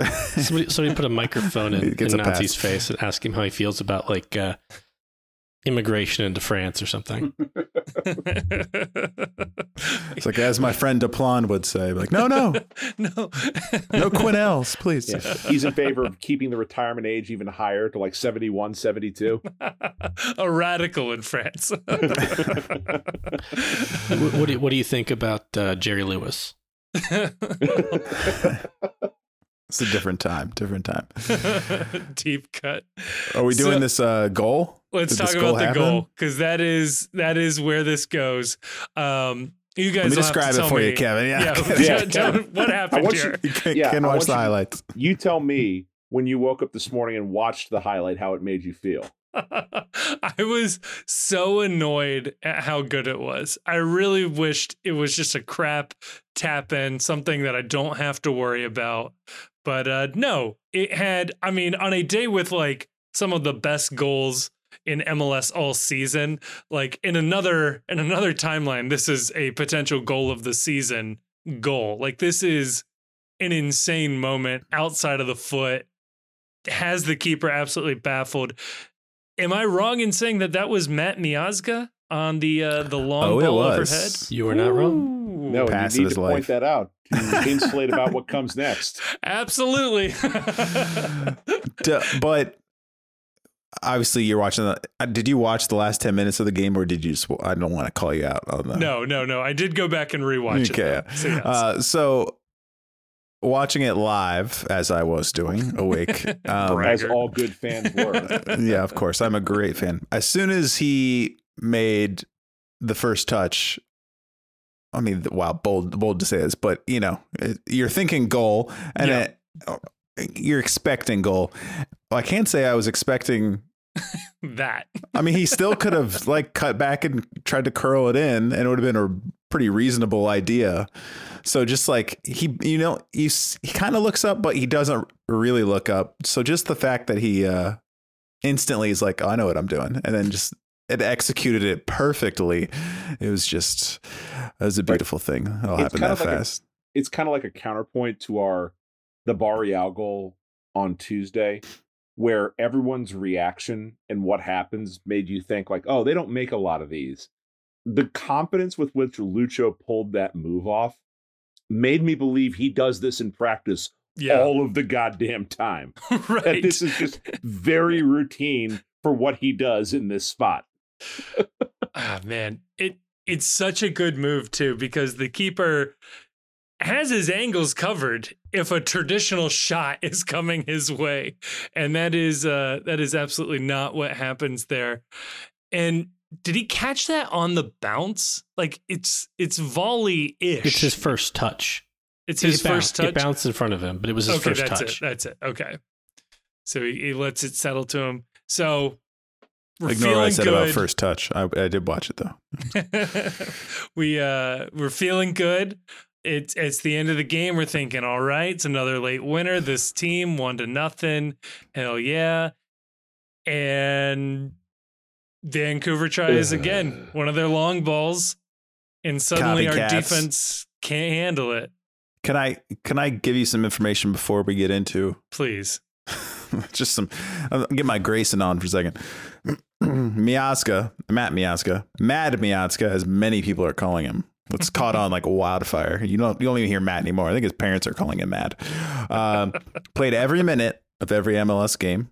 Somebody, somebody put a microphone in, He in a Nazi's pass. face and ask him how he feels about like uh, immigration into France or something. It's like as my friend Deplan would say, like, no, no, no. no Quinnells, please. Yeah. He's in favor of keeping the retirement age even higher to like 71, 72. a radical in France. what, what, do you, what do you think about uh, Jerry Lewis? It's a different time, different time. Deep cut. Are we doing So- this uh, goal? Let's Did talk this about the happen? goal because that is that is where this goes. Um, you guys Let me will have to describe it tell for you, Kevin. Yeah, Yeah. Yeah, tell- tell me what I happened want here. You can, Yeah, can I watch want the you highlights. You tell me when you woke up this morning and watched the highlight how it made you feel. I was so annoyed at how good it was. I really wished it was just a crap tap in, something that I don't have to worry about. But uh, no, it had, I mean, on a day with like some of the best goals in MLS all season, like in another in another timeline, this is a potential goal of the season goal. Like this is an insane moment outside of the foot. Has the keeper absolutely baffled. Am I wrong in saying that that was Matt Miazga on the uh, the long Oh, ball overhead? You were not wrong. No, Pass you need to life. point that out to insulate about what comes next. Absolutely. D- but obviously, you're watching the. uh, Did you watch the last ten minutes of the game, or did you? Just, I don't want to call you out on that. no, no, no. I did go back and rewatch Okay. it. though. So, yes. Uh, so watching it live as I was doing awake. Um, As all good fans were. yeah, of course. I'm a great fan. As soon as he made the first touch, I mean, wow, bold, bold to say this, but you know, you're thinking goal, and Yeah. it, you're expecting goal. Well, I can't say I was expecting. that. I mean, he still could have like cut back and tried to curl it in, and it would have been a pretty reasonable idea. So just like he, you know, he he kind of looks up, but he doesn't really look up. So just the fact that he uh instantly is like, oh, I know what I'm doing, and then just it executed it perfectly. It was just it was a beautiful thing. It all It's happened that of like a- fast. it's kind of like a counterpoint to our the Barreal goal on Tuesday, where everyone's reaction and what happens made you think like, oh, they don't make a lot of these. The confidence with which Lucho pulled that move off made me believe he does this in practice Yeah. all of the goddamn time. right. That this is just very routine for what he does in this spot. Ah man, it it's such a good move too because the keeper has his angles covered if a traditional shot is coming his way, and that is uh that is absolutely not what happens there. And did he catch that on the bounce? Like it's it's volley ish. It's his first touch. It's his It first touch. It bounced in front of him, but it was his okay, first that's touch. it. That's it. Okay. So he, he lets it settle to him. So we're Ignore what I said good. about first touch. I, I did watch it though. we uh we're feeling good. It's it's the end of the game. We're thinking, all right, it's another late winner. This team one to nothing. Hell yeah. And Vancouver tries again. One of their long balls. And suddenly our defense can't handle it. Can I can I give you some information before we get into Please. just some I'll get my Grayson on for a second. Miazga, Matt Miazga, Mad Miazga, as many people are calling him. It's caught on like wildfire. You don't you don't even hear Matt anymore. I think his parents are calling him Mad. Um, played every minute of every MLS game.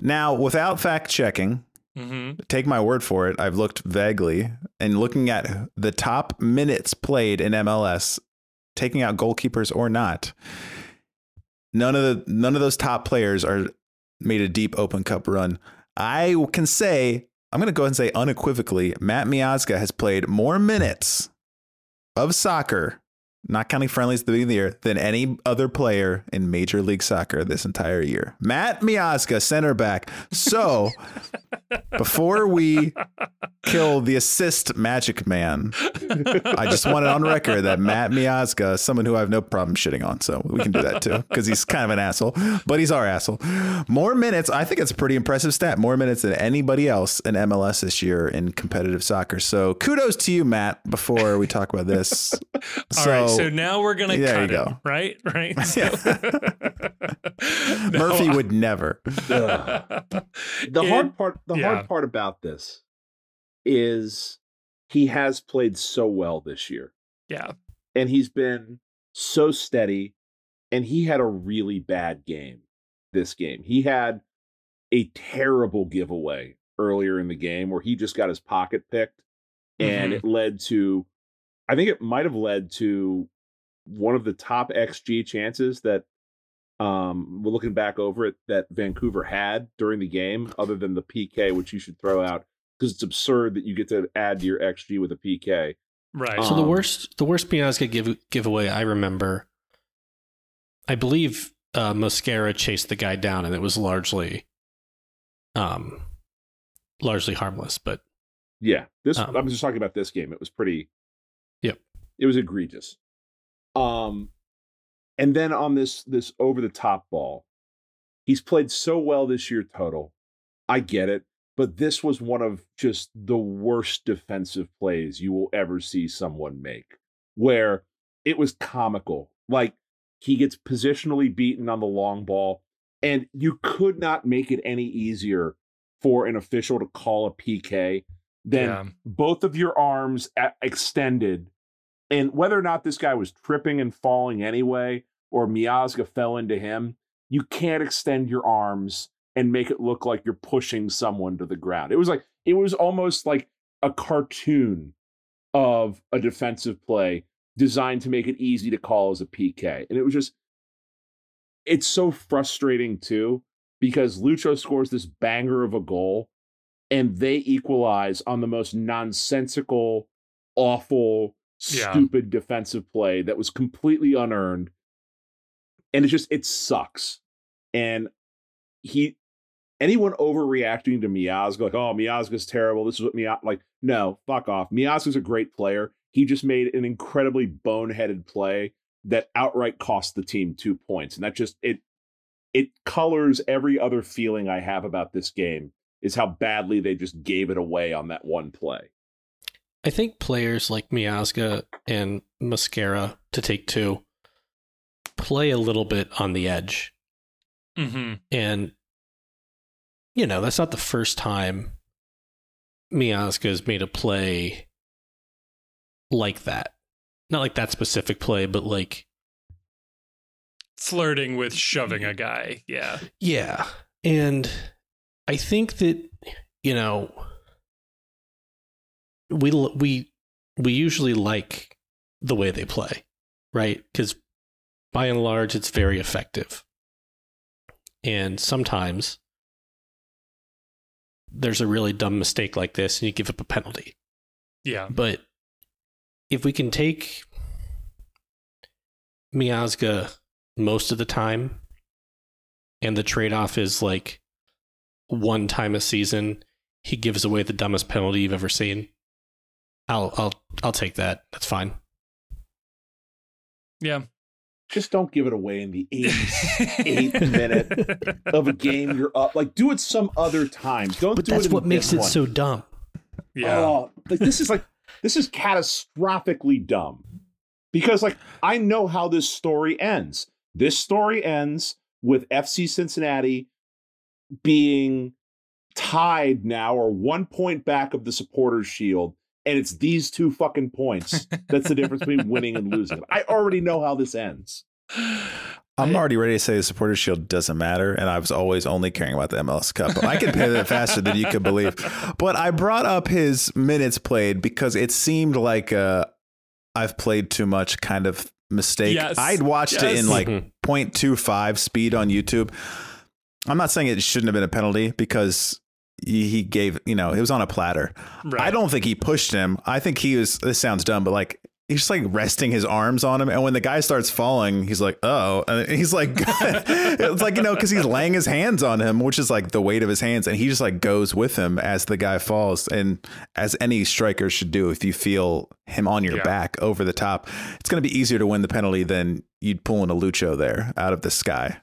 Now, without fact checking, hmm take my word for it. I've looked vaguely and looking at the top minutes played in MLS, taking out goalkeepers or not. None of the none of those top players are made a deep Open Cup run. I can say I'm going to go ahead and say unequivocally, Matt Miazga has played more minutes of soccer, not counting friendlies at the beginning of the year, than any other player in Major League Soccer this entire year. Matt Miazga, center back. So before we kill the assist magic man, I just want it on record that Matt Miazga someone who I have no problem shitting on. So we can do that too, because he's kind of an asshole, but he's our asshole. More minutes. I think it's a pretty impressive stat. More minutes than anybody else in MLS this year in competitive soccer. So kudos to you, Matt, before we talk about this. All right, so now we're gonna there cut you him, go. right? Right. Murphy would never. The It- hard part the yeah. hard part about this is he has played so well this year. Yeah. And he's been so steady and he had a really bad game this game. He had a terrible giveaway earlier in the game where he just got his pocket picked and Mhm. it led to I think it might have led to one of the top XG chances that um we're looking back over it that Vancouver had during the game other than the PK which you should throw out because it's absurd that you get to add to your XG with a PK. Right. So the Um, worst, the worst Miazga give giveaway I remember. I believe uh, Mosquera chased the guy down, and it was largely, um, largely harmless. But Yeah, this Um, I'm just talking about this game. It was pretty. Yep. It was egregious. Um, and then on this this over the top ball, he's played so well this year total. I get it, but this was one of just the worst defensive plays you will ever see someone make, where it was comical. Like he gets positionally beaten on the long ball, and you could not make it any easier for an official to call a PK than yeah. both of your arms extended. And whether or not this guy was tripping and falling anyway, or Miazga fell into him, you can't extend your arms and make it look like you're pushing someone to the ground. It was like, it was almost like a cartoon of a defensive play designed to make it easy to call as a PK. And it was just, it's so frustrating too, because Lucho scores this banger of a goal and they equalize on the most nonsensical, awful, Yeah. stupid defensive play that was completely unearned. And it just it sucks. And he anyone overreacting to Miazga, like, oh, Miazga's terrible. This is what Miazga like, no, fuck off. Miazga's a great player. He just made an incredibly boneheaded play that outright cost the team two points. And that just it it colors every other feeling I have about this game is how badly they just gave it away on that one play. I think players like Miazga and Mosquera to take two, play a little bit on the edge. hmm And, you know, that's not the first time Miazga has made a play like that. Not like that specific play, but like flirting with shoving a guy. Yeah. Yeah. And I think that, you know, we we we usually like the way they play, right? Cuz by and large it's very effective. And sometimes there's a really dumb mistake like this and you give up a penalty. Yeah. But if we can take Miazga most of the time, and the trade off is like one time a season, he gives away the dumbest penalty you've ever seen. I'll I'll I'll take that. That's fine. Yeah. Just don't give it away in the 88th minute of a game you're up. Like, do it some other time. Don't But do that's it in what makes it one. so dumb. Yeah. Oh, like this is like this is catastrophically dumb. Because like I know how this story ends. This story ends with FC Cincinnati being tied now or one point back of the supporters shield and it's these two fucking points that's the difference between winning and losing. I already know how this ends. I'm already ready to say the supporter shield doesn't matter, and I was always only caring about the MLS Cup. I can pay that faster than you could believe. But I brought up his minutes played because it seemed like uh, I've played too much kind of mistake. Yes. I'd watched it in like Mhm. 0.25 speed on YouTube. I'm not saying it shouldn't have been a penalty because he gave, you know, it was on a platter. right. I don't think he pushed him. I think he was. This sounds dumb, but like he's just like resting his arms on him, and when the guy starts falling, he's like, "Oh," and he's like, "It's like you know," because he's laying his hands on him, which is like the weight of his hands, and he just like goes with him as the guy falls, and as any striker should do, if you feel him on your Yeah. back over the top, it's going to be easier to win the penalty than you'd pull in a Lucho there out of the sky.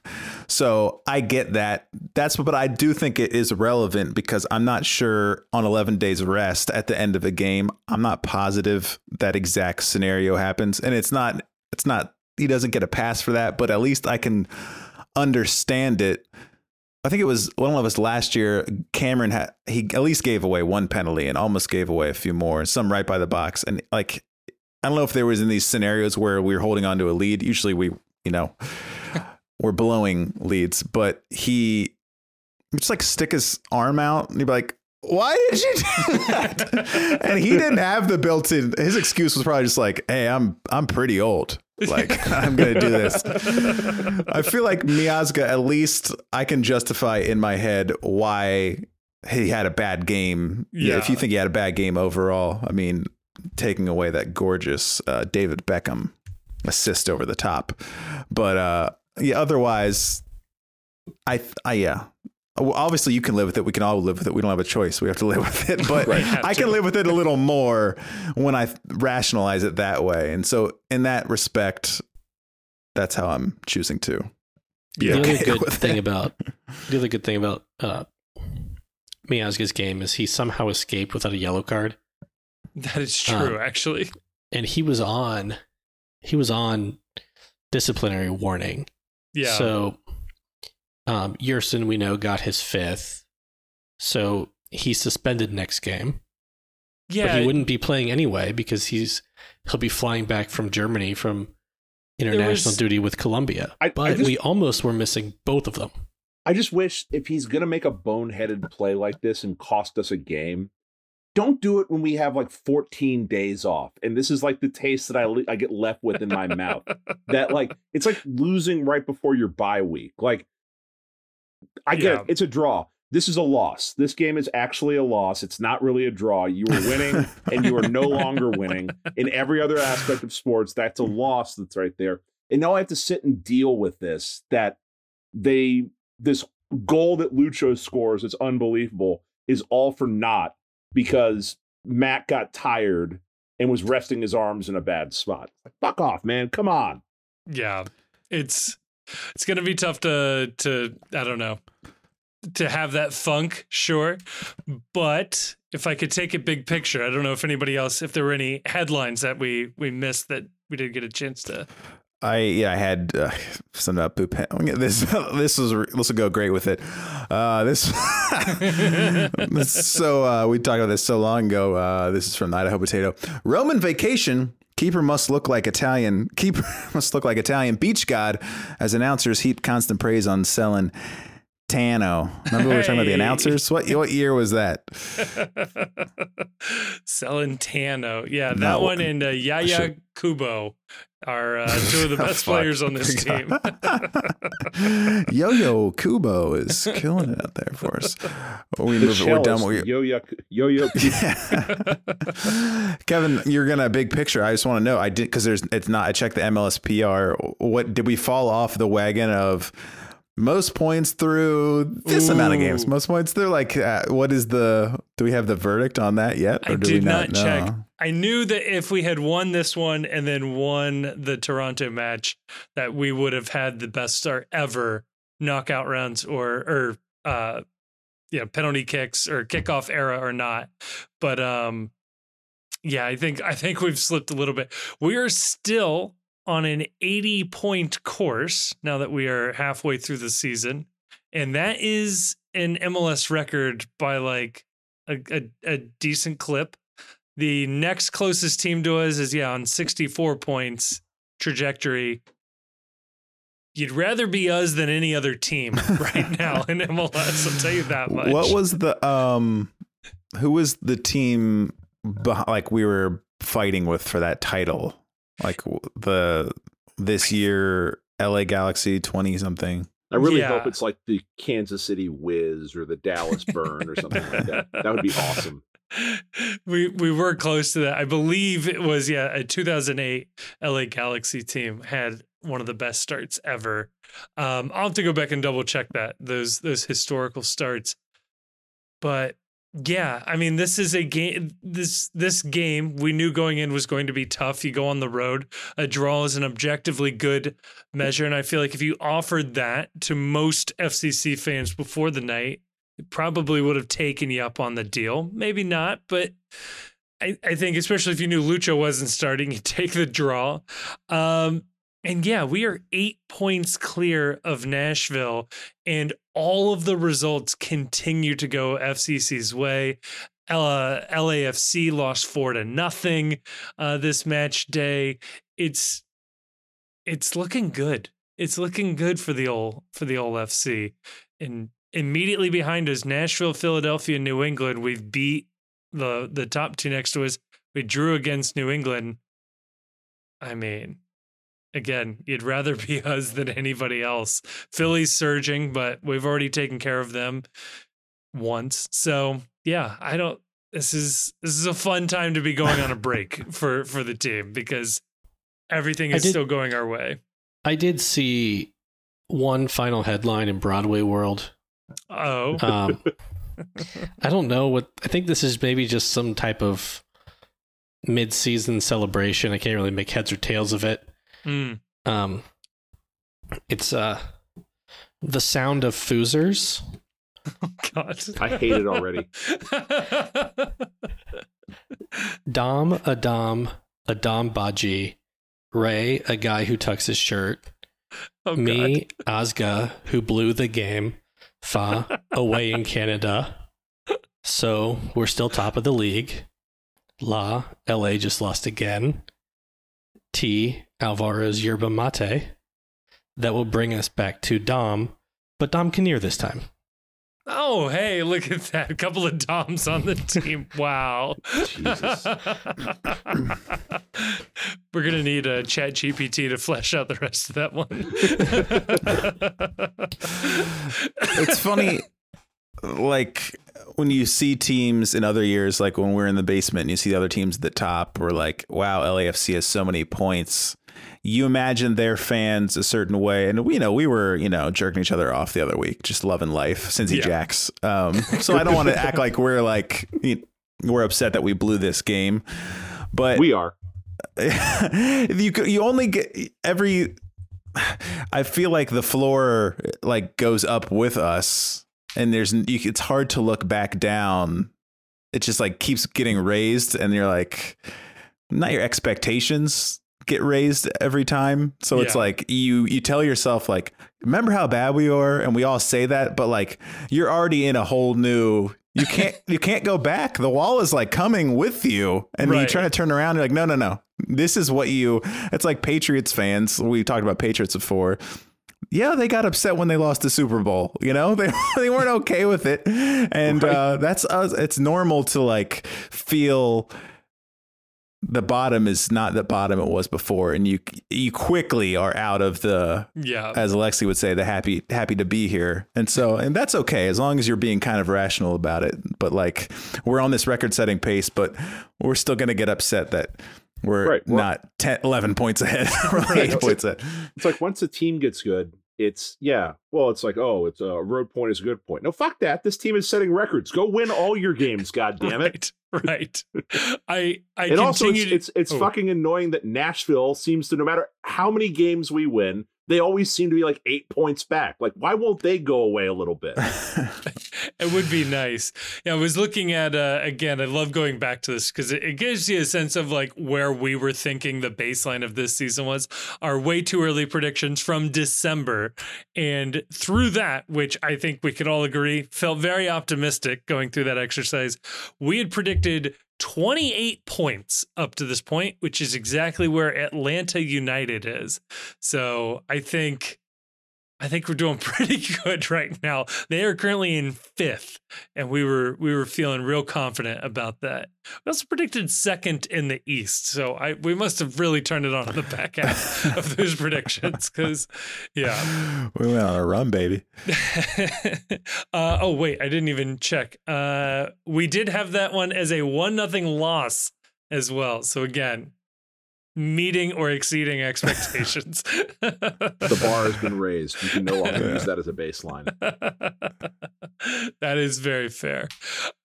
So I get that. That's but I do think it is relevant because I'm not sure on 11 days rest at the end of a game. I'm not positive that exact scenario happens, and it's not. It's not. He doesn't get a pass for that, but at least I can understand it. I think it was one of us last year. Cameron had he at least gave away one penalty and almost gave away a few more, some right by the box, and like I don't know if there was in these scenarios where we were holding on to a lead. Usually we, you know, we're blowing leads, but he just like stick his arm out and he'd be like, why did you do that? and he didn't have the built-in. His excuse was probably just like, "Hey, I'm I'm pretty old. Like I'm gonna do this." I feel like Miazga. At least I can justify in my head why he had a bad game. Yeah. If you think he had a bad game overall, I mean, taking away that gorgeous uh, David Beckham assist over the top, but uh, yeah. Otherwise, I I yeah. Obviously, you can live with it. We can all live with it. We don't have a choice. We have to live with it. But Right, I can live with it a little more when I rationalize it that way. And so, in that respect, that's how I'm choosing to. be the okay other good with thing it. about the other good thing about uh, Miazga's game is he somehow escaped without a yellow card, That is true, actually. and he was on he was on disciplinary warning. Yeah. So, um, Yerson, we know, got his fifth. So he's suspended next game. yeah. But he wouldn't be playing anyway because he's he'll be flying back from Germany from international was- duty with Colombia. I- I but just- we almost were missing both of them. I just wish if he's gonna make a boneheaded play like this and cost us a game, don't do it when we have like 14 days off. And this is like the taste that I I get left with in my mouth. That like it's like losing right before your bye week. Like I get Yeah. it, it's a draw. This is a loss. This game is actually a loss. It's not really a draw. You were winning and you are no longer winning. In every other aspect of sports, that's a loss that's right there. And now I have to sit and deal with this that they this goal that Lucho scores is unbelievable is all for naught because Matt got tired and was resting his arms in a bad spot. Like, fuck off, man. Come on. yeah. It's it's gonna be tough to to I don't know to have that funk, sure. But if I could take a big picture, I don't know if anybody else, if there were any headlines that we we missed that we didn't get a chance to. I yeah, I had uh, some about poop. This this was this will go great with it. Uh, this, this so uh, we talked about this so long ago. Uh, this is from Idaho Potato. Roman vacation Keeper must look like Italian. Keeper must look like Italian beach god. As announcers heap constant praise on Selling Tano. Remember we were talking about the announcers? What what year was that? Celentano. Yeah, that No. one and uh, Yaya Sure. Kubo are uh, two of the best players on this team. Yo Yo Kubo is killing it out there for us. We The move, we're done. We, yo yo yo yo. Kevin, you're gonna big picture. I just want to know. I did because there's it's not. I checked the MLSPR. What did we fall off the wagon of most points through this amount of games? Most points through like uh, what is the? Do we have the verdict on that yet? I do did we not, know? check. I knew that if we had won this one and then won the Toronto match, that we would have had the best start ever, knockout rounds or or uh, yeah, penalty kicks or kickoff era or not. But um, yeah, I think I think we've slipped a little bit. We are still on an 80 point course now that we are halfway through the season, and that is an MLS record by like a, a, a decent clip. The next closest team to us is yeah on 64 points trajectory. You'd rather be us than any other team right now in MLS. I'll tell you that much. What was the um? Who was the team? Like we were fighting with for that title, like the this year LA Galaxy twenty something. I really Yeah. hope it's like the Kansas City Wiz or the Dallas Burn or something like that. That would be awesome. we we were close to that. I believe it was yeah, a 2008 LA Galaxy team had one of the best starts ever. Um, I'll have to go back and double check that those those historical starts. But yeah, I mean this is a game this this game we knew going in was going to be tough. You go on the road. A draw is an objectively good measure and I feel like if you offered that to most FCC fans before the night, it probably would have taken you up on the deal. Maybe not, but I, I think especially if you knew Lucho wasn't starting, you take the draw. Um, and yeah, we are eight points clear of Nashville, and all of the results continue to go FCC's way. Uh, LAFC lost four to nothing uh, this match day. It's it's looking good. It's looking good for the old for the old FC. And immediately behind us, Nashville, Philadelphia, New England. We've beat the the top two next to us. We drew against New England. I mean, again, you'd rather be us than anybody else. Philly's surging, but we've already taken care of them once. So yeah, I don't. This is this is a fun time to be going on a break for for the team because everything is did- still going our way. I did see one final headline in Broadway World. Oh, Um, I don't know what. I think this is maybe just some type of mid-season celebration. I can't really make heads or tails of it. Mm. Um, it's uh, the sound of Foozers. God. I hate it already. Dom, a Dom, a Dom Badji, Ray, a guy who tucks his shirt, oh, me, Azga, who blew the game, Fa, away in Canada. So we're still top of the league. La, LA just lost again. T, Alvaro's yerba mate. That will bring us back to Dom, but Dom Kinnear this time. Oh, hey, look at that. A couple of Doms on the team. Wow. Jesus. We're going to need a chat GPT to flesh out the rest of that one. it's funny like when you see teams in other years like when we're in the basement and you see the other teams at the top we're like wow lafc has so many points. You imagine their fans a certain way. And we you know we were you know jerking each other off the other week just loving life cincy Yeah. jacks. Um so i don't want to act like we're like you- we're upset that we blew this game. But we are. you you only get every I feel like the floor like goes up with us and there's you, it's hard to look back down it just like keeps getting raised and you're like not your expectations get raised every time so it's like you you tell yourself like remember how bad we are and we all say that but like you're already in a whole new You can't you can't go back. The wall is like coming with you, and you Right. try to turn around. You're like, no, no, no. This is what you. It's like Patriots fans. We talked about Patriots before. Yeah, they got upset when they lost the Super Bowl. You know, they they weren't okay with it, and Right. uh, that's us. It's normal to like feel the bottom is not the bottom it was before, and you you quickly are out of the Yeah. as Alexi would say, the happy happy to be here. And so and that's okay as long as you're being kind of rational about it. But like we're on this record setting pace, but we're still gonna get upset that we're Right, well- not 10, 11 points ahead. only eight points ahead. It's like once a team gets good, it's yeah. Well, it's like oh, it's a road point is a good point. No, fuck that. This team is setting records. Go win all your games. God damn it. Right. Right. I I and also, it's to it's, it's Oh. fucking annoying that Nashville seems to no matter how many games we win, they always seem to be like eight points back. Like, why won't they go away a little bit? it would be nice. Yeah, I was looking at uh, again. I love going back to this because it, it gives you a sense of like where we were thinking the baseline of this season was. Our way too early predictions from December, and through that, which I think we could all agree, felt very optimistic going through that exercise. We had predicted 28 points up to this point, which is exactly where Atlanta United is. So I think I think we're doing pretty good right now. They are currently in fifth, and we were we were feeling real confident about that. We also predicted second in the East, so I we must have really turned it on in the back half of those predictions. Because, yeah. we went on a run, baby. uh, oh wait, I didn't even check. Uh, we did have that one as a one nothing loss as well. So again, meeting or exceeding expectations. the bar has been raised. You can no longer Yeah. use that as a baseline. that is very fair.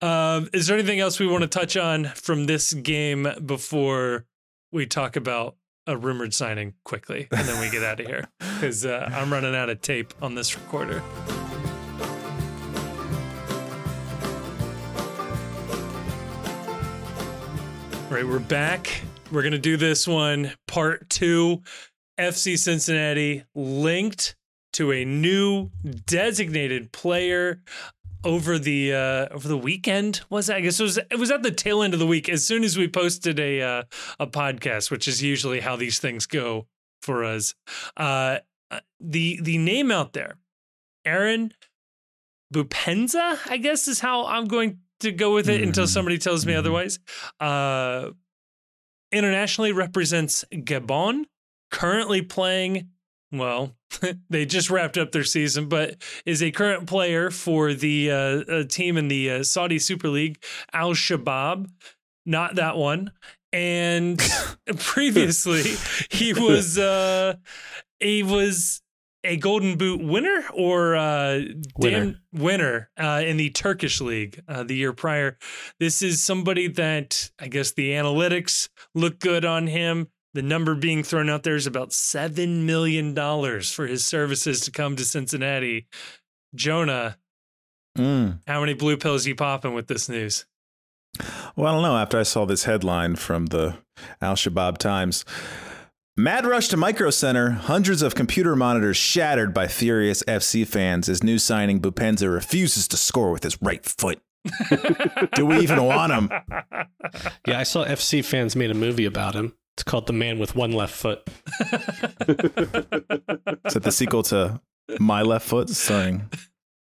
Um, is there anything else we want to touch on from this game before we talk about a rumored signing quickly and then we get out of here? Because uh, I'm running out of tape on this recorder. All right, we're back. We're going to do this one part two. FC Cincinnati linked to a new designated player over the uh over the weekend was it? I guess it was it was at the tail end of the week as soon as we posted a uh, a podcast which is usually how these things go for us uh the the name out there Aaron Boupendza I guess is how I'm going to go with it until Mhm. somebody tells me Mhm. otherwise uh internationally represents Gabon currently playing well they just wrapped up their season but is a current player for the uh, team in the uh, Saudi Super League Al Shabaab not that one. And previously he was uh he was a golden boot winner or uh Winner. Dan- winner uh in the Turkish league uh, the year prior this is somebody that I guess the analytics look good on him the number being thrown out there is about $7 million for his services to come to Cincinnati. Jonah, Mm. how many blue pills you popping with this news? Well, I don't know. After I saw this headline from the Al Shabaab Times, mad rush to Micro Center, hundreds of computer monitors shattered by furious FC fans as new signing Boupendza refuses to score with his right foot. Do we even want him? Yeah, I saw FC fans made a movie about him. It's called The Man with One Left Foot. Is that the sequel to My Left Foot, starring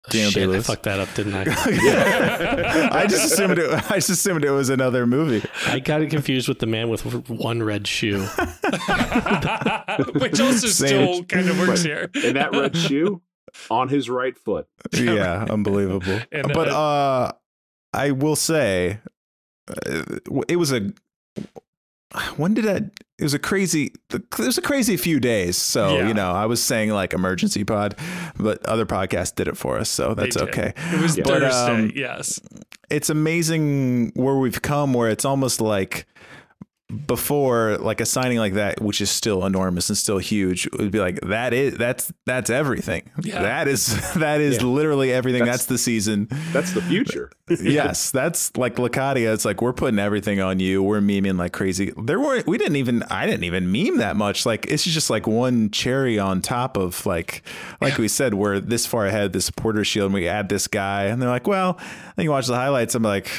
Daniel Shit, I Day-Lewis? fucked that up, didn't I? I just assumed it. I just assumed it was another movie. I got it confused with The Man with one red shoe. Which also Same. still kind of works here. And that red shoe on his right foot. Yeah, unbelievable. And, but uh, uh, I will say, uh, it was a. When did I? It was a crazy. It was a crazy few days. So Yeah. you know, I was saying like emergency pod, but other podcasts did it for us. So that's okay. It was Yeah. But, Thursday, um, yes. It's amazing where we've come. Where it's almost like before like a signing like that, which is still enormous and still huge, would be like that is that's that's everything. Yeah. That is that is Yeah. literally everything. That's- That's, the season. That's the future. yes, that's like Lacadia. It's like we're putting everything on you. We're memeing like crazy. There were we didn't even I didn't even meme that much. Like it's just like one cherry on top of like like we said, we're this far ahead of the supporter shield and we add this guy and they're like, well, then you watch the highlights. I'm like,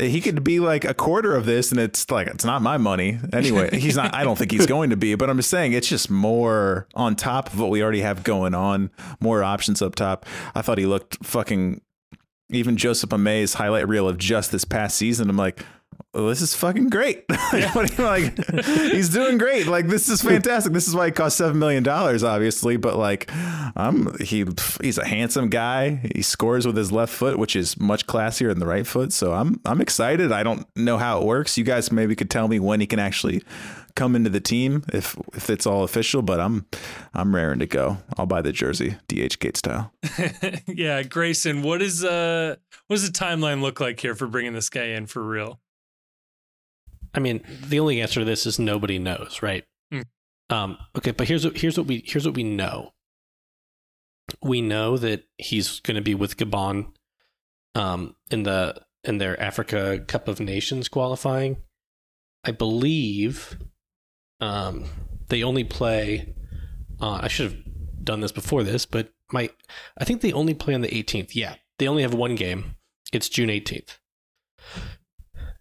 he could be like a quarter of this and it's like it's not my money anyway. He's not i don't think he's going to be but i'm just saying it's just more on top of what we already have going on more options up top. I thought he looked fucking even joseph Amay's highlight reel of just this past season i'm like well, this is fucking great. What you- like? He's doing great. Like this is fantastic. This is why it cost seven million dollars obviously but like i'm he he's a handsome guy. He scores with his left foot which is much classier than the right foot. So i'm i'm excited. I don't know how it works. You guys maybe could tell me when he can actually come into the team if if it's all official but i'm i'm raring to go. I'll buy the jersey DHgate style. Yeah, Grayson, what is uh what does the timeline look like here for bringing this guy in for real? I mean, the only answer to this is nobody knows, right? Hmm. Um, okay, but here's what here's what we here's what we know. We know that he's going to be with Gabon, um, in the in their Africa Cup of Nations qualifying. I believe, um, they only play. Uh, I should have done this before this, but my I think they only play on the 18th. Yeah, they only have one game. It's June 18th.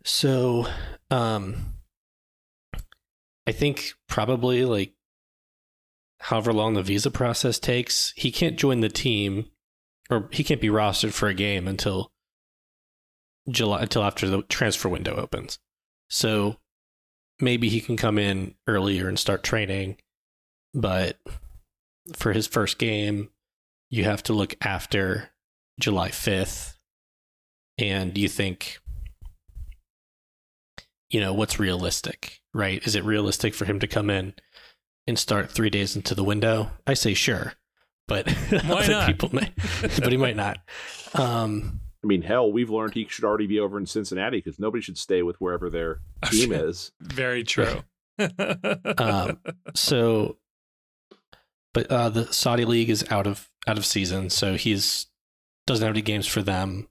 So, um, I think probably like however long the visa process takes, he can't join the team or he can't be rostered for a game until July until after the transfer window opens. So maybe he can come in earlier and start training, but for his first game, you have to look after July 5th and you think you know what's realistic right is it realistic for him to come in and start three days into the window i say sure but Why not? people may but he might not um I mean, hell, we've learned he should already be over in Cincinnati because nobody should stay with wherever their team is. Very true. um so but uh the saudi league is out of out of season so he's doesn't have any games for them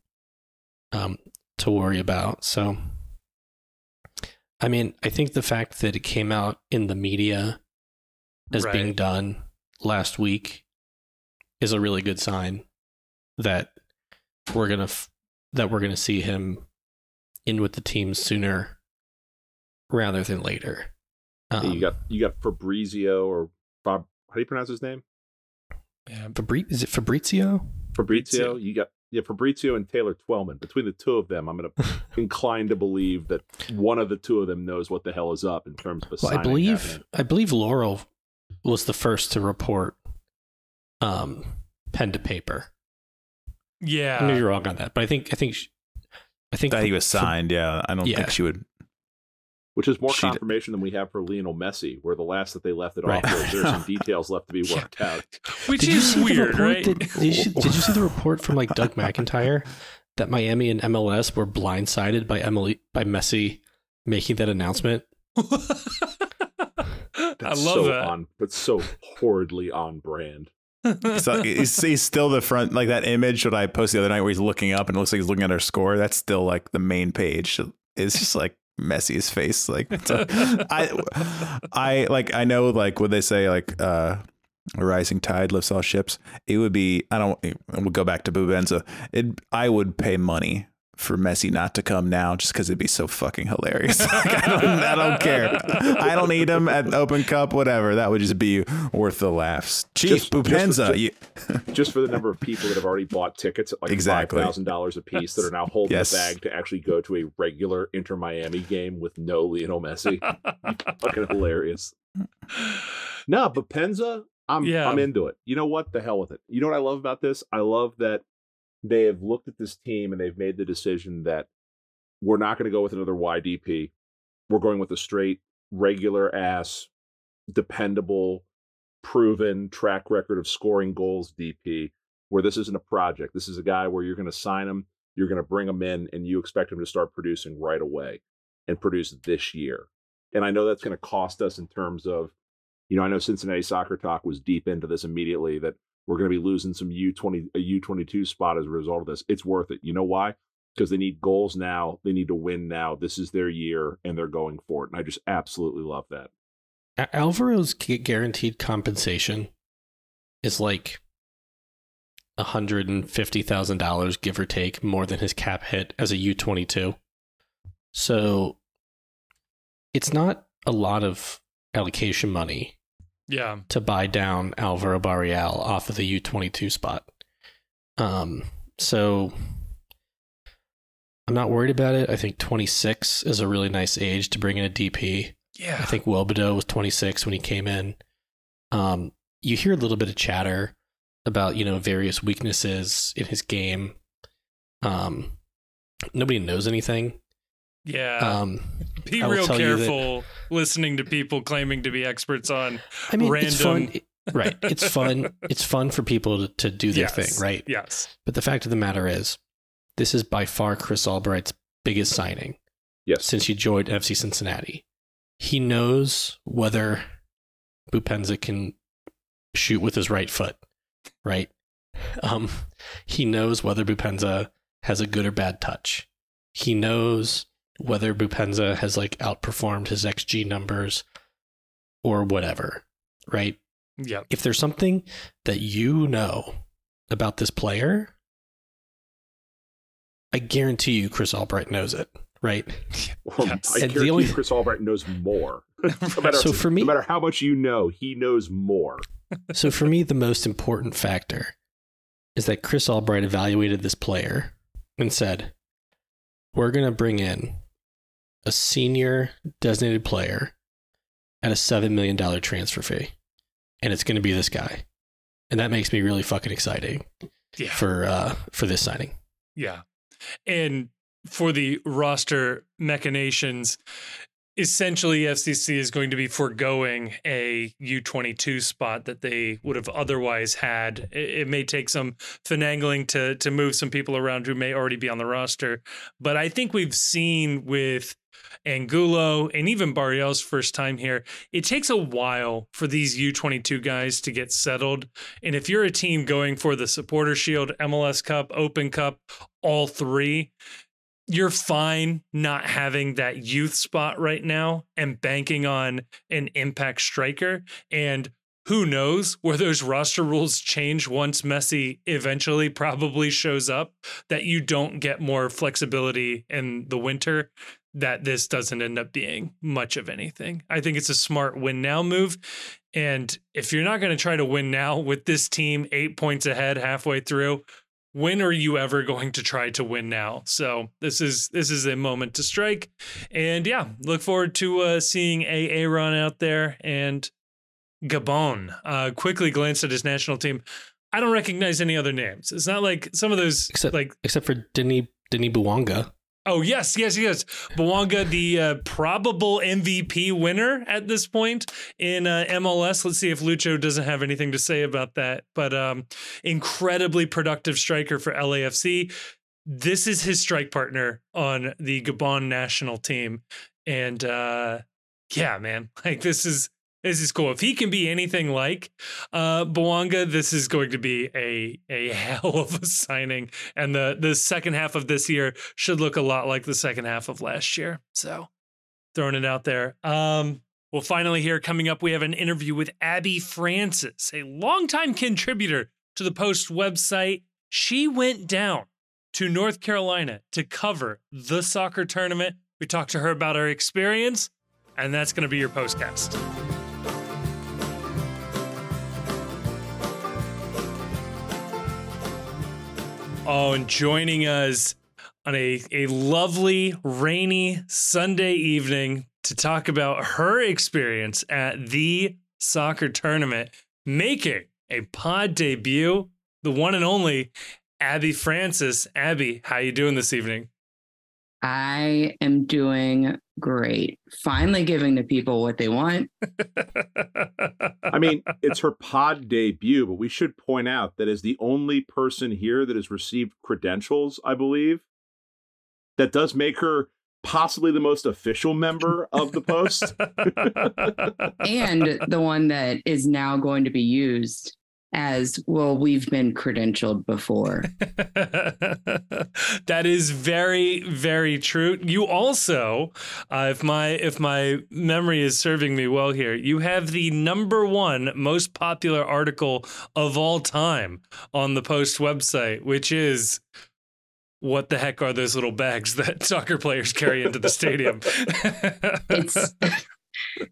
um to worry about so i mean i think the fact that it came out in the media as Right. being done last week is a really good sign that we're gonna f- that we're gonna see him in with the team sooner rather than later um, you got you got Fabrizio or Bob. How do you pronounce his name? yeah, Fabri- is it Fabrizio? Fabrizio. Fabrizio. You got yeah, Fabrizio and Taylor Twellman. Between the two of them, I'm gonna inclined to believe that one of the two of them knows what the hell is up in terms of a Well, I believe happening. I believe Laurel was the first to report um, pen to paper. Yeah, I may you're wrong on that, but I think I think sh- I think that he was Fa- signed yeah i don't Yeah. think she would which is more She d- confirmation than we have for Lionel Messi, where the last that they left it Right. off was there's some details left to be worked out. Which Did you is see the weird, report right? that- did, you, did you see the report from like Doug McIntyre that Miami and MLS were blindsided by Emily by Messi making that announcement? I That's love so that. on, but so horridly on brand. so he's, he's still the front like that image that I posted the other night where he's looking up and it looks like he's looking at our score. That's still like the main page. It's just like Messi's face. Like a- I, I like I know like what they say like uh, a rising tide lifts all ships. It would be I don't. We'll go back to Boupendza. It I would pay money for Messi not to come now just because it'd be so fucking hilarious. Like, I, don't, I don't care. I don't need him at Open Cup, whatever. That would just be worth the laughs. Chief Just- just- Boupendza, just- you, Just for the number of people that have already bought tickets at like Exactly. five thousand dollars a piece that are now holding Yes. the bag to actually go to a regular Inter Miami game with no Lionel Messi. fucking hilarious. No, Boupendza, I'm Yeah. I'm into it. You know what? The hell with it. You know what I love about this? I love that they have looked at this team and they've made the decision that we're not going to go with another YDP. We're going with a straight, regular ass, dependable, proven track record of scoring goals DP. Where this isn't a project. This is a guy where you're going to sign him, you're going to bring him in, and you expect him to start producing right away. and produce this year. And I know that's going to cost us in terms of, you know, I know Cincinnati Soccer Talk was deep into this immediately that we're going to be losing some U20 a U22 spot as a result of this. It's worth it. You know why? Because they need goals now. They need to win now. This is their year and they're going for it. And I just absolutely love that. Alvaro's guaranteed compensation is like $150,000 give or take more than his cap hit as a U22. So it's not a lot of allocation money Yeah. to buy down Alvaro Barreal off of the U22 spot. Um, so I'm not worried about it. I think 26 is a really nice age to bring in a DP. Yeah. I think Nwobodo was 26 when he came in. Um, you hear a little bit of chatter about you know various weaknesses in his game. Um, nobody knows anything. Yeah. Um, Be real you that- careful listening to people claiming to be experts on. I mean, it's fun, Random- right? It's fun. It's fun for people to, to do their Yes. thing, right? Yes. But the fact of the matter is, this is by far Chris Albright's biggest signing Yes. since he joined FC Cincinnati. He knows whether Boupendza can shoot with his right foot, right? Um, he knows whether Boupendza has a good or bad touch. He knows whether Boupendza has like outperformed his XG numbers or whatever, right? Yeah. If there's something that you know about this player, I guarantee you Chris Albright knows it, right? Or Yes. I And the guarantee only- Chris Albright knows more. no, matter, So for me- no matter how much you know, he knows more. So for me, the most important factor is that Chris Albright evaluated this player and said, "We're going to bring in a senior designated player at a seven million dollar transfer fee, and it's going to be this guy." And that makes me really fucking exciting Yeah. for uh, for this signing. Yeah. And for the roster machinations, essentially FCC is going to be foregoing a U22 spot that they would have otherwise had. It, it may take some finagling to to move some people around who may already be on the roster, but I think we've seen with Angulo and even Barreal's first time here, it takes a while for these U22 guys to get settled. And if you're a team going for the Supporter Shield, MLS Cup, Open Cup, all three, you're fine not having that youth spot right now and banking on an impact striker. And who knows where those roster rules change once Messi eventually probably shows up, that you don't get more flexibility in the winter, that this doesn't end up being much of anything. I think it's a smart win now move. And if you're not going to try to win now with this team eight points ahead halfway through, when are you ever going to try to win now so this is this is a moment to strike and yeah look forward to uh seeing a aaron out there and gabon uh quickly glanced at his national team i don't recognize any other names it's not like some of those Except- like Except for Denny Denny Bouanga. Oh yes, yes, yes. Bouanga, the uh, probable MVP winner at this point in uh, MLS. Let's see if Lucho doesn't have anything to say about that. But um, incredibly productive striker for LAFC. This is his strike partner on the Gabon national team, and uh, yeah, man, like this is this is cool. If he can be anything like uh, this is going to be a a hell of a signing. And the the second half of this year should look a lot like the second half of last year. So throwing it out there. Um, well, finally here coming up, we have an interview with Abi Francis, a longtime contributor to the Post website. She went down to North Carolina to cover the soccer tournament. We talked to her about her experience, and that's going to be your postcast. Oh, and joining us on a, a lovely, rainy Sunday evening to talk about her experience at the soccer tournament, making a pod debut, the one and only Abi Francis. Abi, how are you doing this evening? I am doing great. Finally giving the people what they want. I mean, it's her pod debut, but we should point out that as the only person here that has received credentials, I believe, that does make her possibly the most official member of the post. and the one that is now going to be used as well we've been credentialed before. That is very very true. You also uh, if my if my memory is serving me well here you have the number one most popular article of all time on the post website which is what the heck are those little bags that soccer players carry into the stadium? It's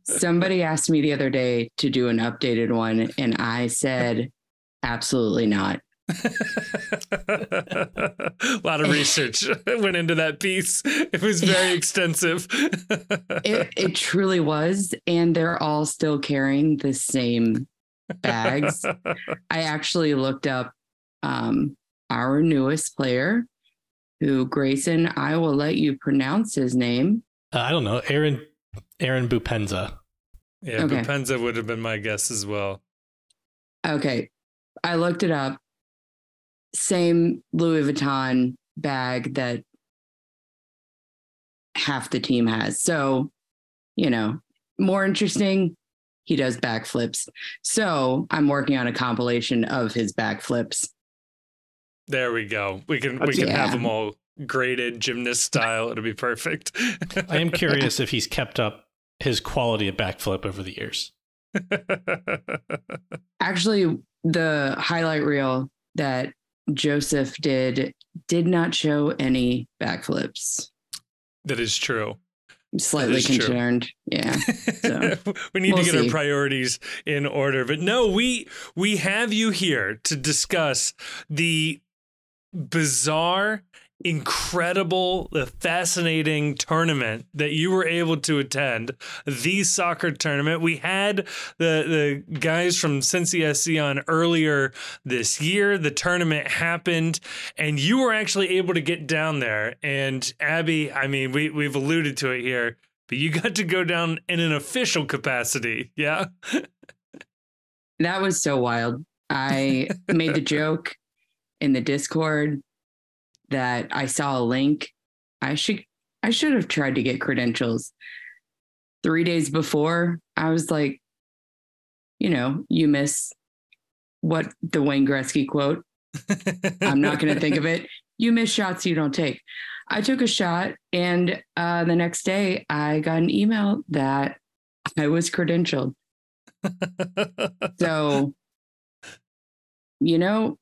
Somebody asked me the other day to do an updated one, and I said, absolutely not. a lot of research went into that piece. It was very extensive. it, it truly was. And they're all still carrying the same bags. I actually looked up um, our newest player, who Grayson, I will let you pronounce his name. Uh, I don't know. Aaron Aaron Boupendza. Yeah, okay. Boupendza would have been my guess as well. Okay. I looked it up. Same Louis Vuitton bag that half the team has. So, you know, more interesting, he does backflips. So I'm working on a compilation of his backflips. There we go. We can we can yeah. have them all graded gymnast style. It'll be perfect. I am curious if he's kept up his quality of backflip over the years. Actually, the highlight reel that Joseph did did not show any backflips. That is true. I'm slightly concerned. True. Yeah. So, we need we'll to get see. our priorities in order. But no, we we have you here to discuss the bizarre incredible, the fascinating tournament that you were able to attend, the soccer tournament. We had the the guys from Cincy SC on earlier this year. The tournament happened, and you were actually able to get down there. And Abi, I mean, we we've alluded to it here, but you got to go down in an official capacity. Yeah. that was so wild. I made the joke in the Discord that I saw a link. I should I should have tried to get credentials. Three days before, I was like, you know, you miss what the Wayne Gretzky quote. I'm not going to think of it. You miss shots you don't take. I took a shot, and uh, the next day, I got an email that I was credentialed. so, you know,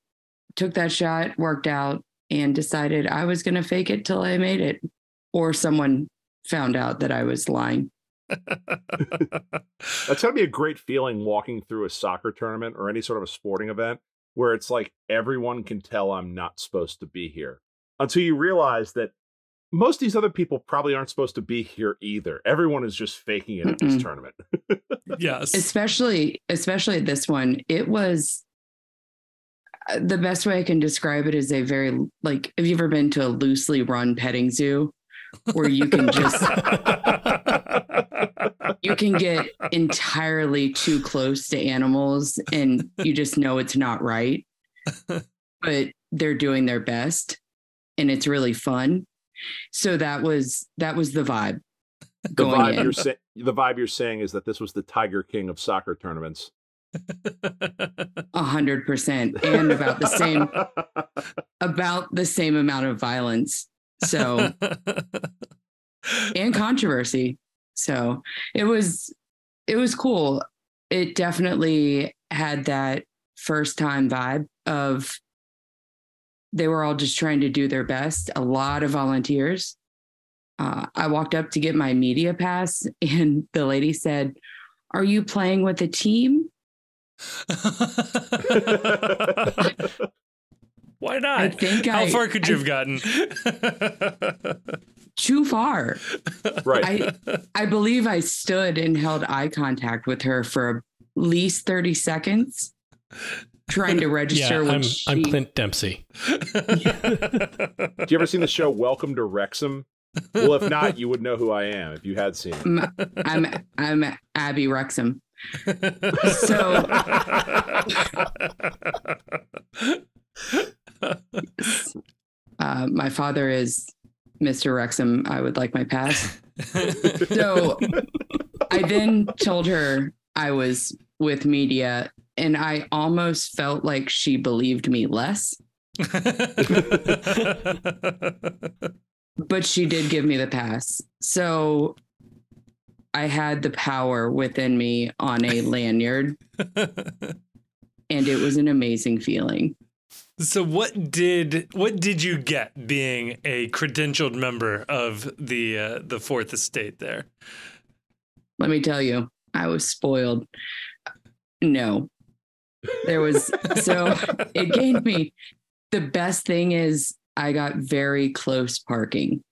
took that shot, worked out, and decided I was going to fake it till I made it, or someone found out that I was lying. That's going to be a great feeling walking through a soccer tournament or any sort of a sporting event where it's like everyone can tell I'm not supposed to be here until you realize that most of these other people probably aren't supposed to be here either. Everyone is just faking it Mm-mm. at this tournament. yes. Especially especially at this one. It was the best way I can describe it is a very like have you ever been to a loosely run petting zoo where you can just you can get entirely too close to animals and you just know it's not right but they're doing their best and it's really fun so that was that was the vibe the vibe in. you're saying the vibe you're saying is that this was the tiger king of soccer tournaments a hundred percent, and about the same, about the same amount of violence. So, and controversy. So it was, it was cool. It definitely had that first time vibe of they were all just trying to do their best. A lot of volunteers. Uh, I walked up to get my media pass, and the lady said, "Are you playing with a team?" Why not? I think How I, far could you I, have gotten? too far. Right. I, I believe I stood and held eye contact with her for at least 30 seconds, trying to register. Yeah, I'm, she... I'm Clint Dempsey. Do you ever seen the show Welcome to Wrexham? Well, if not, you would know who I am if you had seen it. I'm I'm, I'm Abi Wrexham so uh, my father is Mr. Wrexham, I would like my pass. So I then told her I was with media, and I almost felt like she believed me less, but she did give me the pass. So I had the power within me on a lanyard, and it was an amazing feeling. so what did what did you get being a credentialed member of the uh, the fourth estate there? Let me tell you, I was spoiled. No, there was so it gave me the best thing is I got very close parking.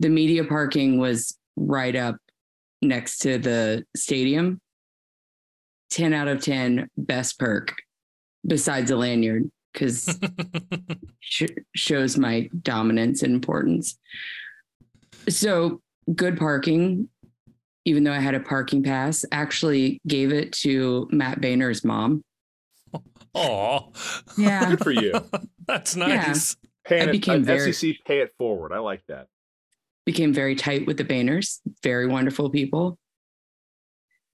The media parking was right up next to the stadium. 10 out of 10 best perk besides a lanyard because sh- shows my dominance and importance. So good parking, even though I had a parking pass, actually gave it to Matt Boehner's mom. Oh, Yeah. Good for you. That's nice. Pay I it, became uh, very- SEC pay it forward. I like that. Became very tight with the Boehners, very wonderful people.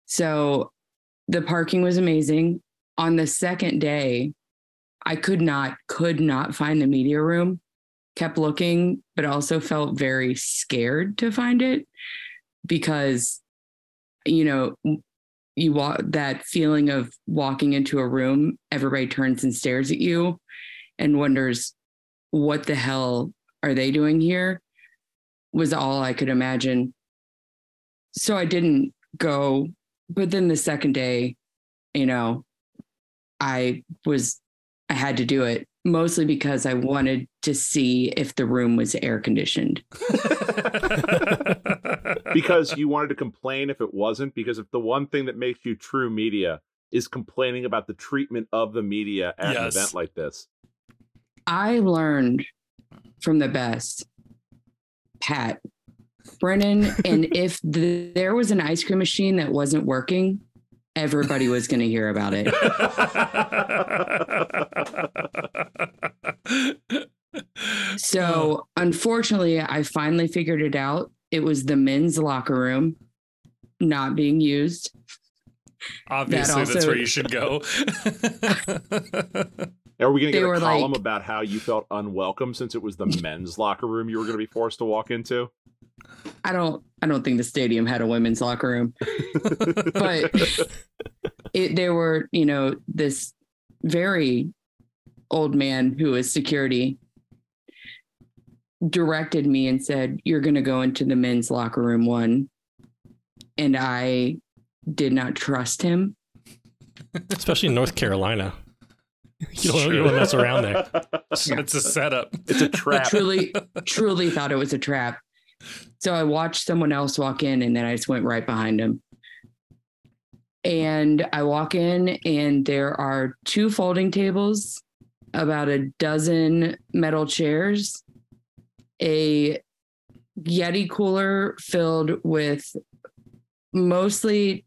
So the parking was amazing. On the second day, I could not, could not find the media room. Kept looking, but also felt very scared to find it because, you know, you walk that feeling of walking into a room, everybody turns and stares at you and wonders, what the hell are they doing here? Was all I could imagine. So I didn't go. But then the second day, you know, I was, I had to do it mostly because I wanted to see if the room was air conditioned. Because you wanted to complain if it wasn't. Because if the one thing that makes you true media is complaining about the treatment of the media at Yes. an event like this. I learned from the best, Pat, Brennan, and if the, there was an ice cream machine that wasn't working, everybody was going to hear about it. So, unfortunately, I finally figured it out. It was the men's locker room not being used. Obviously, that's also- where you should go. Are we going to get a column like- about how you felt unwelcome since it was the men's locker room you were going to be forced to walk into? I don't I don't think the stadium had a women's locker room. But it there were, you know, this very old man who was security directed me and said, You're gonna go into the men's locker room one. And I did not trust him. Especially in North Carolina. You don't, you True. don't mess around there. It's a setup. It's a trap. truly truly thought it was a trap so i watched someone else walk in and then i just went right behind him and i walk in and there are two folding tables about a dozen metal chairs a yeti cooler filled with mostly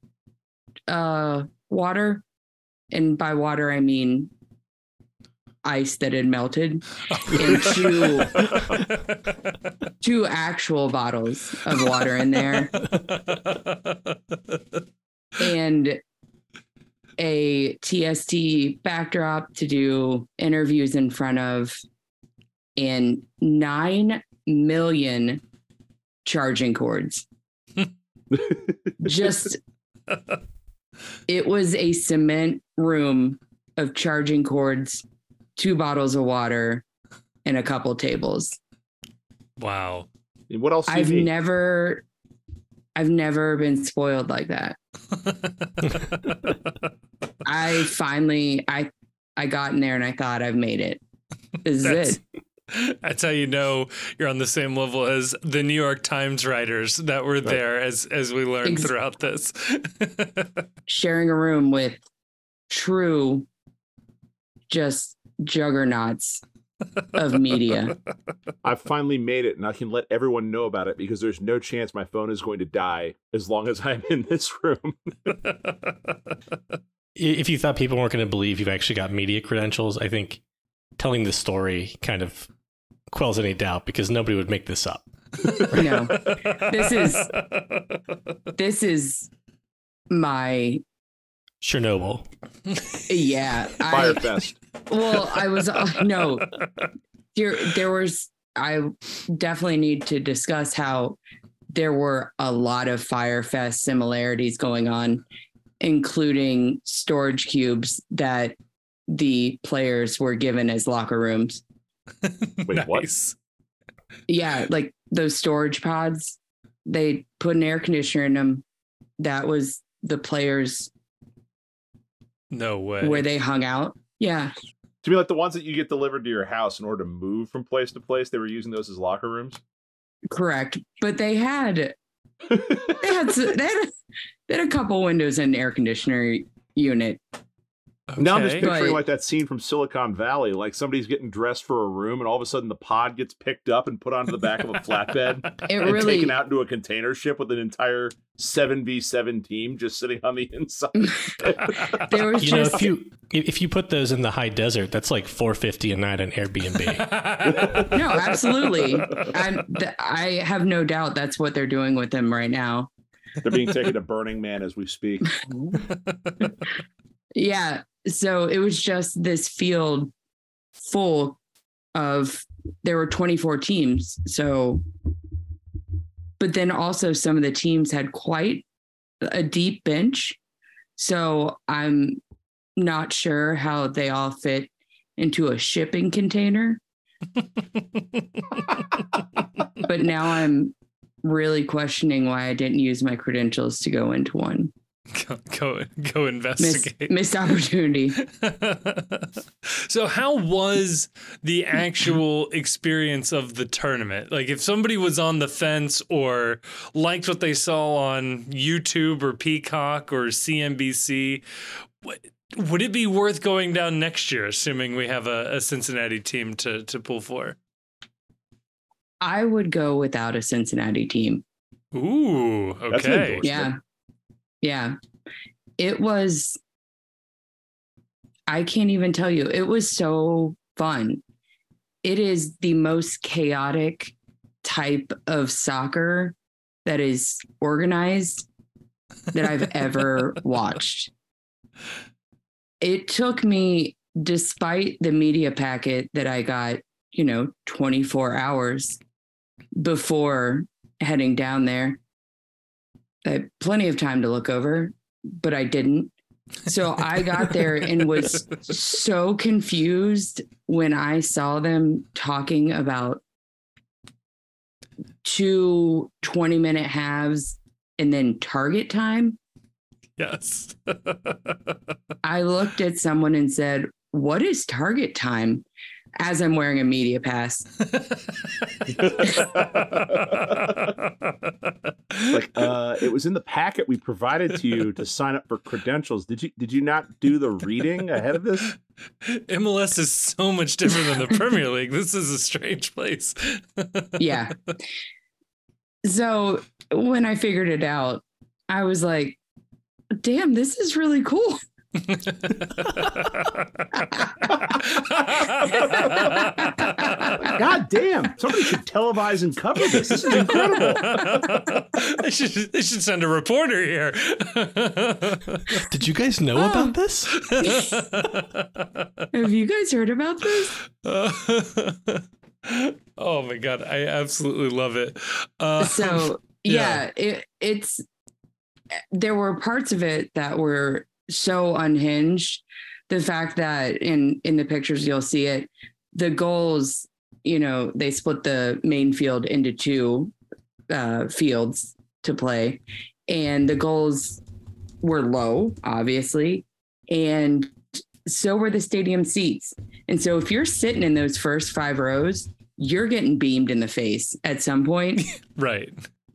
uh water and by water i mean ice that had melted oh, and two two actual bottles of water in there. And a TST backdrop to do interviews in front of and 9 million charging cords. Just it was a cement room of charging cords two bottles of water and a couple tables wow. what else I've need? never I've never been spoiled like that. I finally I I got in there and I thought I've made it. This is That's- it. That's how you know you're on the same level as the New York Times writers that were there as as we learned Ex- throughout this. Sharing a room with true just juggernauts of media. I've finally made it and I can let everyone know about it because there's no chance my phone is going to die as long as I'm in this room. if you thought people weren't going to believe you've actually got media credentials, I think telling the story kind of quells any doubt because nobody would make this up. No. This is this is my Chernobyl. yeah. Fyre Fest. well, I was uh, no. There there was I definitely need to discuss how there were a lot of Fyre Fest similarities going on, including storage cubes that the players were given as locker rooms. Wait, what? Nice. Yeah, like those storage pods, they put an air conditioner in them. That was the players No way. where they hung out. Yeah. To be like the ones that you get delivered to your house in order to move from place to place, they were using those as locker rooms. Correct. But they had they had they had, a, they had a couple windows and an air conditioner unit. Now I'm just picturing But- like that scene from Silicon Valley, like somebody's getting dressed for a room, and all of a sudden the pod gets picked up and put onto the back of a flatbed It and really taken out into a container ship with an entire seven v seven team just sitting on the inside. there was You know, if you if if you put those in the high desert, that's like four fifty a night on Airbnb. no, absolutely. I'm th- I have no doubt that's what they're doing with them right now. They're being taken to Burning Man as we speak. Yeah. So it was just this field full of there were 24 teams. So but then also some of the teams had quite a deep bench. So I'm not sure how they all fit into a shipping container. but now I'm really questioning why I didn't use my credentials to go into one. go, go go Miss, investigate. missed opportunity. so how was the actual experience of the tournament like if somebody was on the fence or liked what they saw on youtube or peacock or cnbc what, would it be worth going down next year assuming we have a, a cincinnati team to, to pull for I would go without a Cincinnati team. ooh okay endorsement. Yeah. Yeah. It was, I can't even tell you, it was so fun. It is the most chaotic type of soccer that is organized that I've ever watched. It took me, despite the media packet that I got, you know, 24 hours before heading down there. I had plenty of time to look over, but I didn't. So I got there and was so confused when I saw them talking about two 20 minute halves and then target time. yes I looked at someone and said, What is target time? As I'm wearing a media pass. like uh it was in the packet we provided to you to sign up for credentials did you did you not do the reading ahead of this MLS is so much different than the Premier League. This is a strange place. Yeah. So when I figured it out, I was like, damn, this is really cool. God damn somebody should televise and cover this this is incredible they should they should send a reporter here. Did you guys know about this? Have you guys heard about this? oh my god, I absolutely love it. Uh, So yeah. yeah, it, it's there were parts of it that were so unhinged. The fact that in in the pictures you'll see it, the goals, you know, they split the main field into two uh, fields to play, and the goals were low, obviously, and so were the stadium seats. And so if you're sitting in those first five rows, you're getting beamed in the face at some point. right,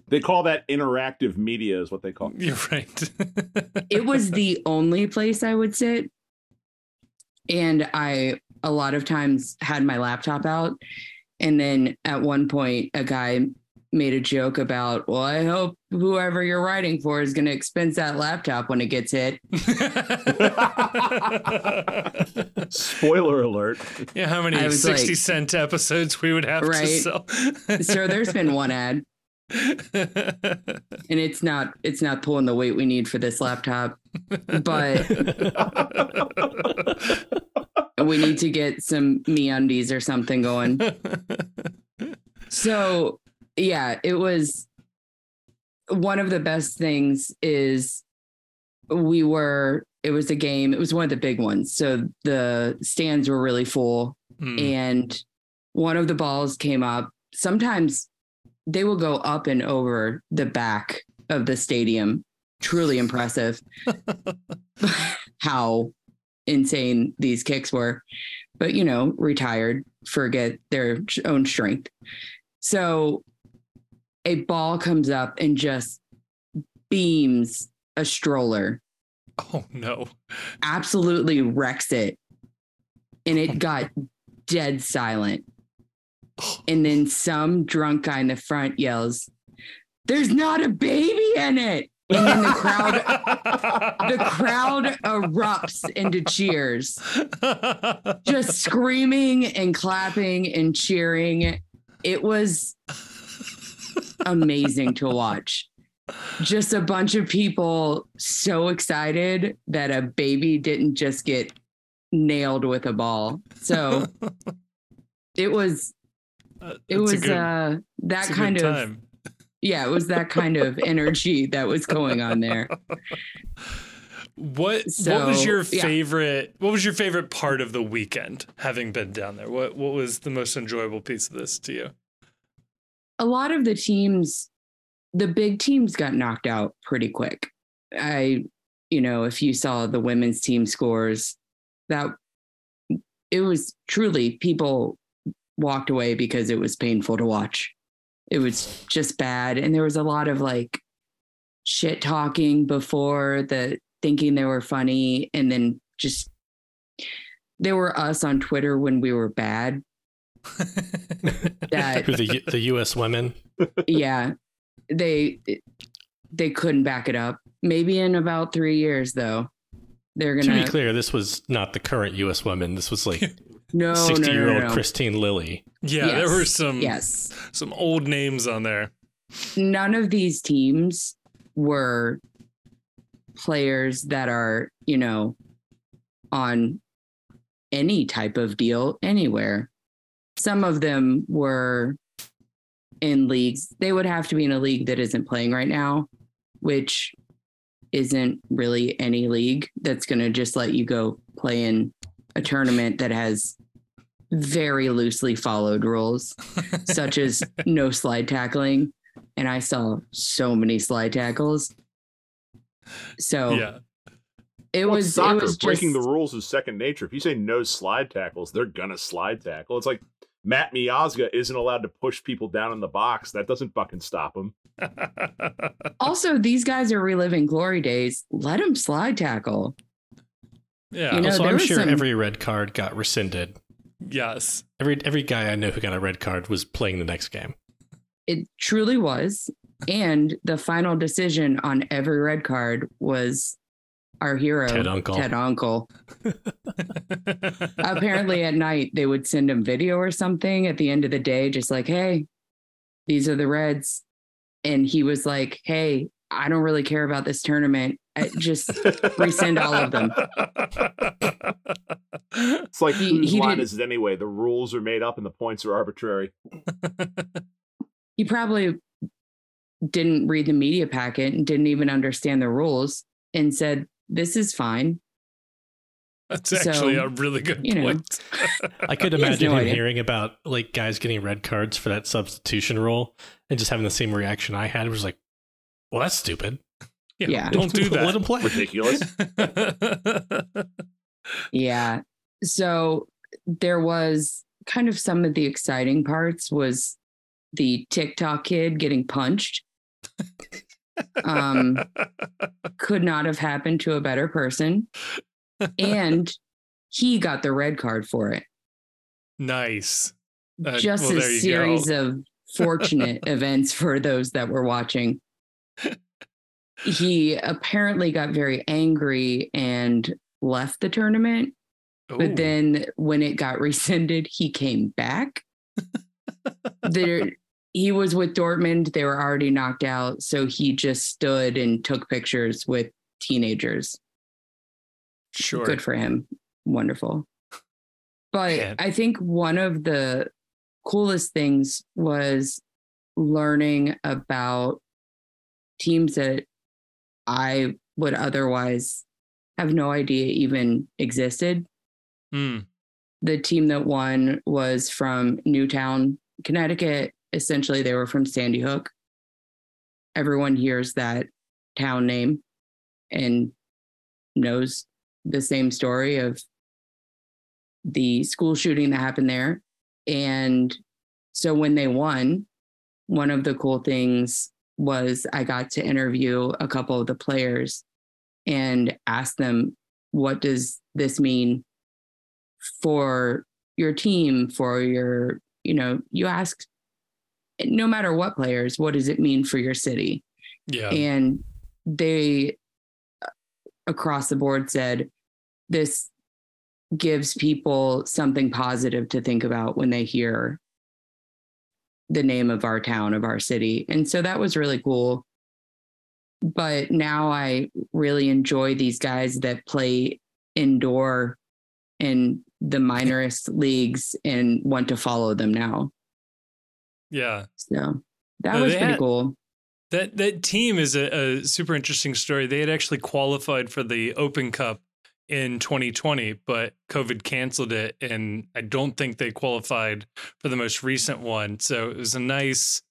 they call that interactive media is what they call it you're right. it was the only place I would sit. And I, a lot of times, had my laptop out. And then at one point, a guy made a joke about, well, I hope whoever you're writing for is going to expense that laptop when it gets hit. Spoiler alert. yeah, how many 60 like- cent episodes we would have to sell? So there's been one ad and it's not it's not pulling the weight we need for this laptop but we need to get some MeUndies or something going so yeah it was one of the best things is we were it was a game it was one of the big ones so the stands were really full Hmm. and one of the balls came up. Sometimes they will go up and over the back of the stadium. Truly impressive how insane these kicks were. But, you know, retired, forget their own strength. So a ball comes up and just beams a stroller oh no. absolutely wrecks it. And it oh, got dead silent. And then some drunk guy in the front yells, There's not a baby in it. And then the crowd the crowd erupts into cheers, just screaming and clapping and cheering. It was amazing to watch. Just a bunch of people so excited that a baby didn't just get nailed with a ball. So it was it it's was good- uh that kind of time. yeah, it was that kind of energy that was going on there. What what was So, your yeah. favorite what was your favorite part of the weekend having been down there? What what was the most enjoyable piece of this to you? a lot of the teams, the big teams got knocked out pretty quick. I, you know, if you saw the women's team scores, that it was truly people walked away because it was painful to watch. It was just bad. And there was a lot of like shit talking before the thinking they were funny and then just there were us on Twitter when we were bad. That Who the the U.S. women? yeah they they couldn't back it up maybe in about three years though they're gonna gonna be clear, this was not the current U.S. women. This was like no no no, sixty-year-old no, no. Kristine Lilly. yeah, there were some yes some old names on there. none of these teams were players that are you know on any type of deal anywhere some of them were in leagues they would have to be in a league that isn't playing right now which isn't really any league that's going to just let you go play in a tournament that has very loosely followed rules such as no slide tackling and i saw so many slide tackles so Yeah. it Well, was soccer. it was breaking just, the rules is second nature. If you say no slide tackles, they're gonna slide tackle. It's like Matt Miazga isn't allowed to push people down in the box. That doesn't fucking stop him. also these guys are reliving glory days let them slide tackle yeah. You know, also, I'm sure some- every red card got rescinded. yes. Every every guy I know who got a red card was playing the next game. it truly was and the final decision on every red card was our hero Ted Uncle. ted uncle apparently at night they would send him video or something at the end of the day just like hey these are the reds and he was like hey i don't really care about this tournament I just rescind all of them It's like He- whose he line did- is it anyway? The rules are made up and the points are arbitrary. he probably didn't read the media packet and didn't even understand the rules and said this is fine That's actually So, a really good you know. point. I could imagine no him idea. hearing about like guys getting red cards for that substitution rule and just having the same reaction I had. It was like, well, that's stupid. Yeah. Don't do that. Let him play. Ridiculous. Yeah. So there was kind of some of the exciting parts was the TikTok kid getting punched. Um, could not have happened to a better person. And he got the red card for it. nice. Uh, Just well, a series go. of fortunate events for those that were watching. He apparently got very angry and left the tournament. Ooh. But oh. then when it got rescinded, he came back. there he was with Dortmund. They were already knocked out. So he just stood and took pictures with teenagers. sure. Good for him. Wonderful. But Man. I think one of the coolest things was learning about teams that I would otherwise have no idea even existed. Hmm. The team that won was from Newtown, Connecticut. Essentially, they were from Sandy Hook. Everyone hears that town name and knows the same story of the school shooting that happened there. And so when they won, one of the cool things was I got to interview a couple of the players and ask them, what does this mean for your team, for your, you know, you ask no matter what players, what does it mean for your city? Yeah. and they uh, across the board said this gives people something positive to think about when they hear the name of our town of our city and so that was really cool but now i really enjoy these guys that play indoor in the minorist leagues and want to follow them now yeah. so that No, was pretty had- cool That that team is a, a super interesting story. They had actually qualified for the Open Cup in 2020, but COVID canceled it, and I don't think they qualified for the most recent one. So it was a nice.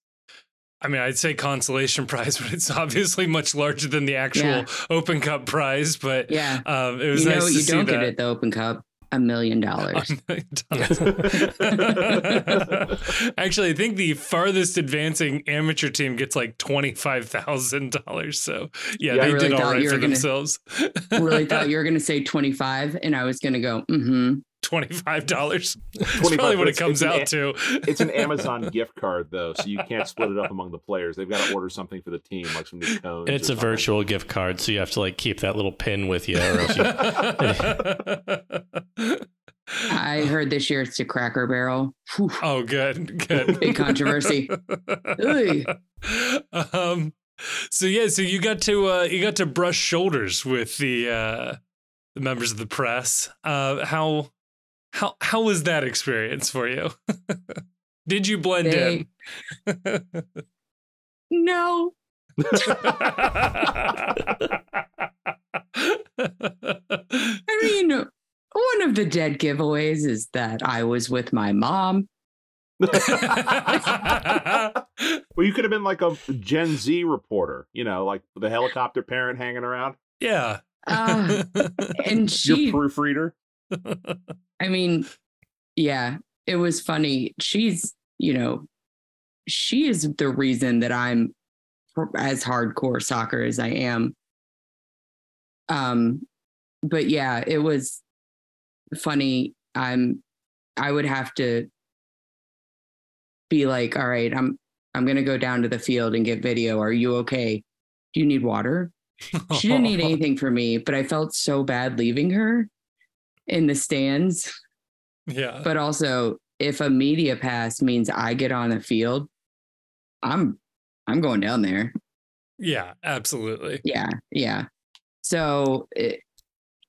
I mean, I'd say consolation prize, but it's obviously much larger than the actual Yeah. Open Cup prize. But yeah um, it was you nice know to you see don't that. get at the open cup a million dollars Actually, I think the farthest advancing amateur team gets like twenty five thousand dollars. So yeah, Yeah, they really did all thought right you for gonna- themselves. really thought you were going to say 25 and i was going to go mm-hmm twenty five dollars. That's probably what it comes it's- out it's to. It's an Amazon gift card though, so you can't split it up among the players. They've got to order something for the team, like some new cones. And it's a something. virtual gift card, so you have to like keep that little pin with you, or else you i heard this year it's to cracker barrel Whew. oh, good, good. Big controversy. Um. So yeah, so you got to uh, you got to brush shoulders with the uh, the members of the press. Uh, how how how was that experience for you? Did you blend They- in? no i mean one of the dead giveaways is that i was with my mom well, you could have been like a Gen Z reporter, you know, like the helicopter parent hanging around. yeah. uh, and she Your proofreader. I mean, yeah, it was funny. She's, you know, she is the reason that I'm as hardcore soccer as I am. Um, but yeah, it was funny. I'm, I would have to be like, all right, I'm, I'm gonna go down to the field and get video. Are you okay? Do you need water? She didn't need anything from me, but I felt so bad leaving her in the stands Yeah. but also if a media pass means I get on the field, I'm I'm going down there. Yeah, absolutely. Yeah, yeah. So it,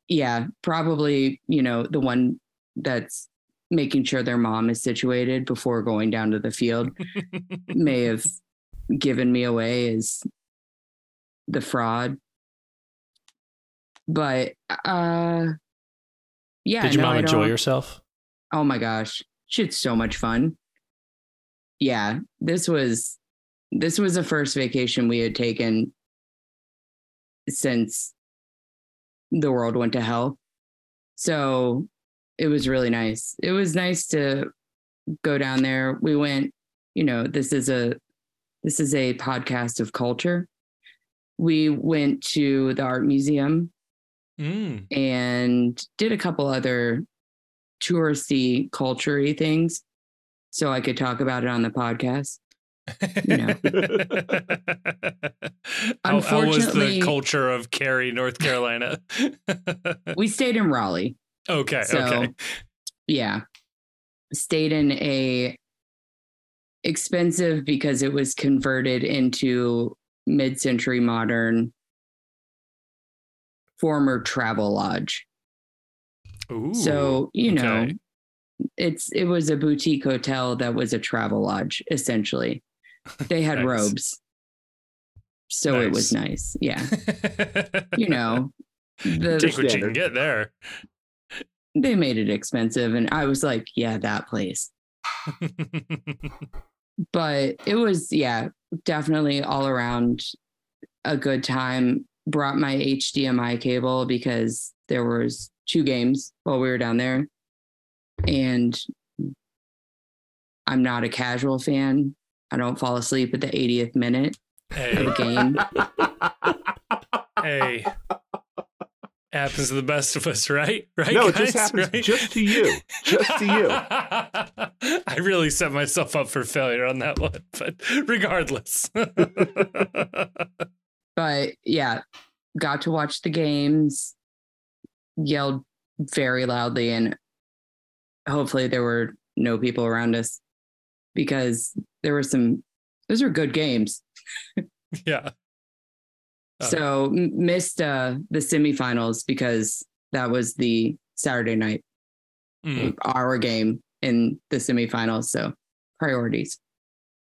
yeah, probably you know the one that's making sure their mom is situated before going down to the field may have given me away as the fraud. But uh yeah, did your no, mom enjoy yourself? Oh my gosh, she had so much fun. Yeah, this was this was the first vacation we had taken since the world went to hell. So it was really nice. It was nice to go down there. We went, you know, this is a this is a podcast of culture. We went to the art museum Mm. and did a couple other touristy culture things so I could talk about it on the podcast. You know. how, how was the culture of Cary, North Carolina? We stayed in Raleigh. okay, So okay. yeah. Stayed in a expensive because it was converted into mid-century modern former travel lodge. Ooh, so, you know, it's it was a boutique hotel that was a travel lodge essentially. They had Nice. robes. So it was nice. Yeah. You know, the take what you can get there. they made it expensive and I was like, yeah, that place. but it was yeah definitely all around a good time brought my hdmi cable because there was two games while we were down there and i'm not a casual fan i don't fall asleep at the 80th minute of hey, a game hey. Happens to the best of us, right? Right? no, it guys? just happens Right? just to you. Just to you. I really set myself up for failure on that one, but regardless. but yeah got to watch the games yelled very loudly and hopefully there were no people around us because there were some those are good games yeah. Oh. so m- missed uh the semifinals because that was the saturday night Mm. our game in the semifinals so priorities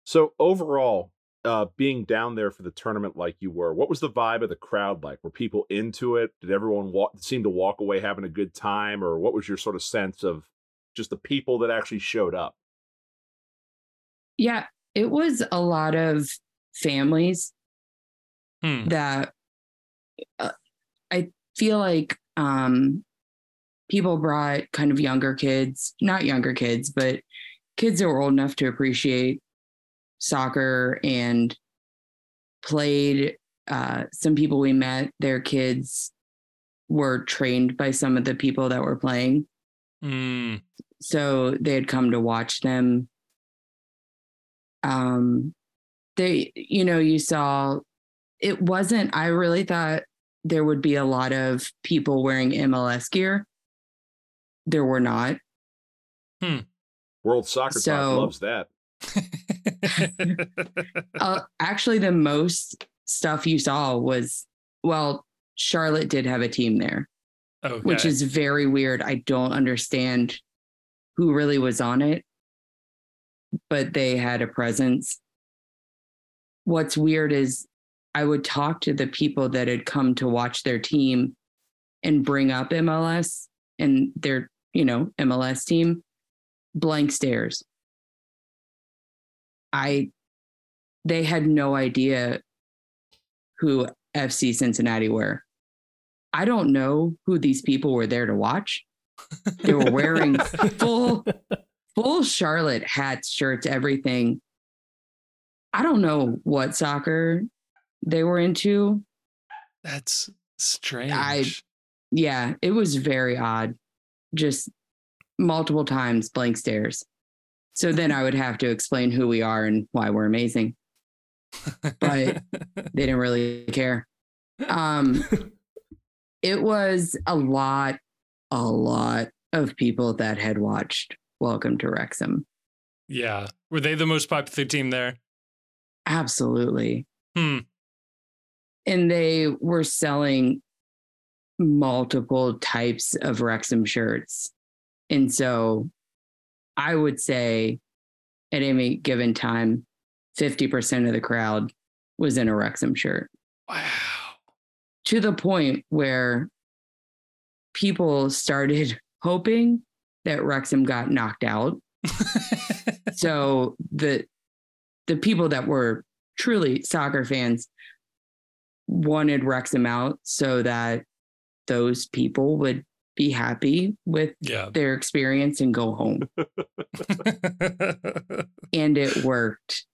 So overall, uh, being down there for the tournament like you were, what was the vibe of the crowd like? Were people into it? Did everyone walk, seem to walk away having a good time, or what was your sort of sense of just the people that actually showed up? yeah it was a lot of families Hmm. that uh, I feel like um, people brought kind of younger kids, not younger kids, but kids that were old enough to appreciate soccer and played. Uh, some people we met, their kids were trained by some of the people that were playing. Mm. So they had come to watch them. Um, they, you know, you saw it wasn't, I really thought there would be a lot of people wearing MLS gear. There were not. World Soccer Talk So- loves that. Uh, actually, the most stuff you saw was, well, Charlotte did have a team there, okay. which is very weird. I don't understand who really was on it, but they had a presence. What's weird is I would talk to the people that had come to watch their team and bring up MLS and their, you know, MLS team, blank stares. I, they had no idea who FC Cincinnati were. I don't know who these people were there to watch. They were wearing full full Charlotte hats, shirts, everything. I don't know what soccer they were into. That's strange. Yeah, it was very odd. Just multiple times blank stares. So then I would have to explain who we are and why we're amazing. but- They didn't really care. Um it was a lot, a lot of people that had watched Welcome to Wrexham. yeah. Were they the most popular team there? Absolutely. Hmm. And they were selling multiple types of Wrexham shirts. And so I would say at any given time, 50% of the crowd was in a Wrexham shirt Wow. to the point where people started hoping that Wrexham got knocked out. So the the people that were truly soccer fans wanted Wrexham out so that those people would be happy with yeah. their experience and go home. And it worked.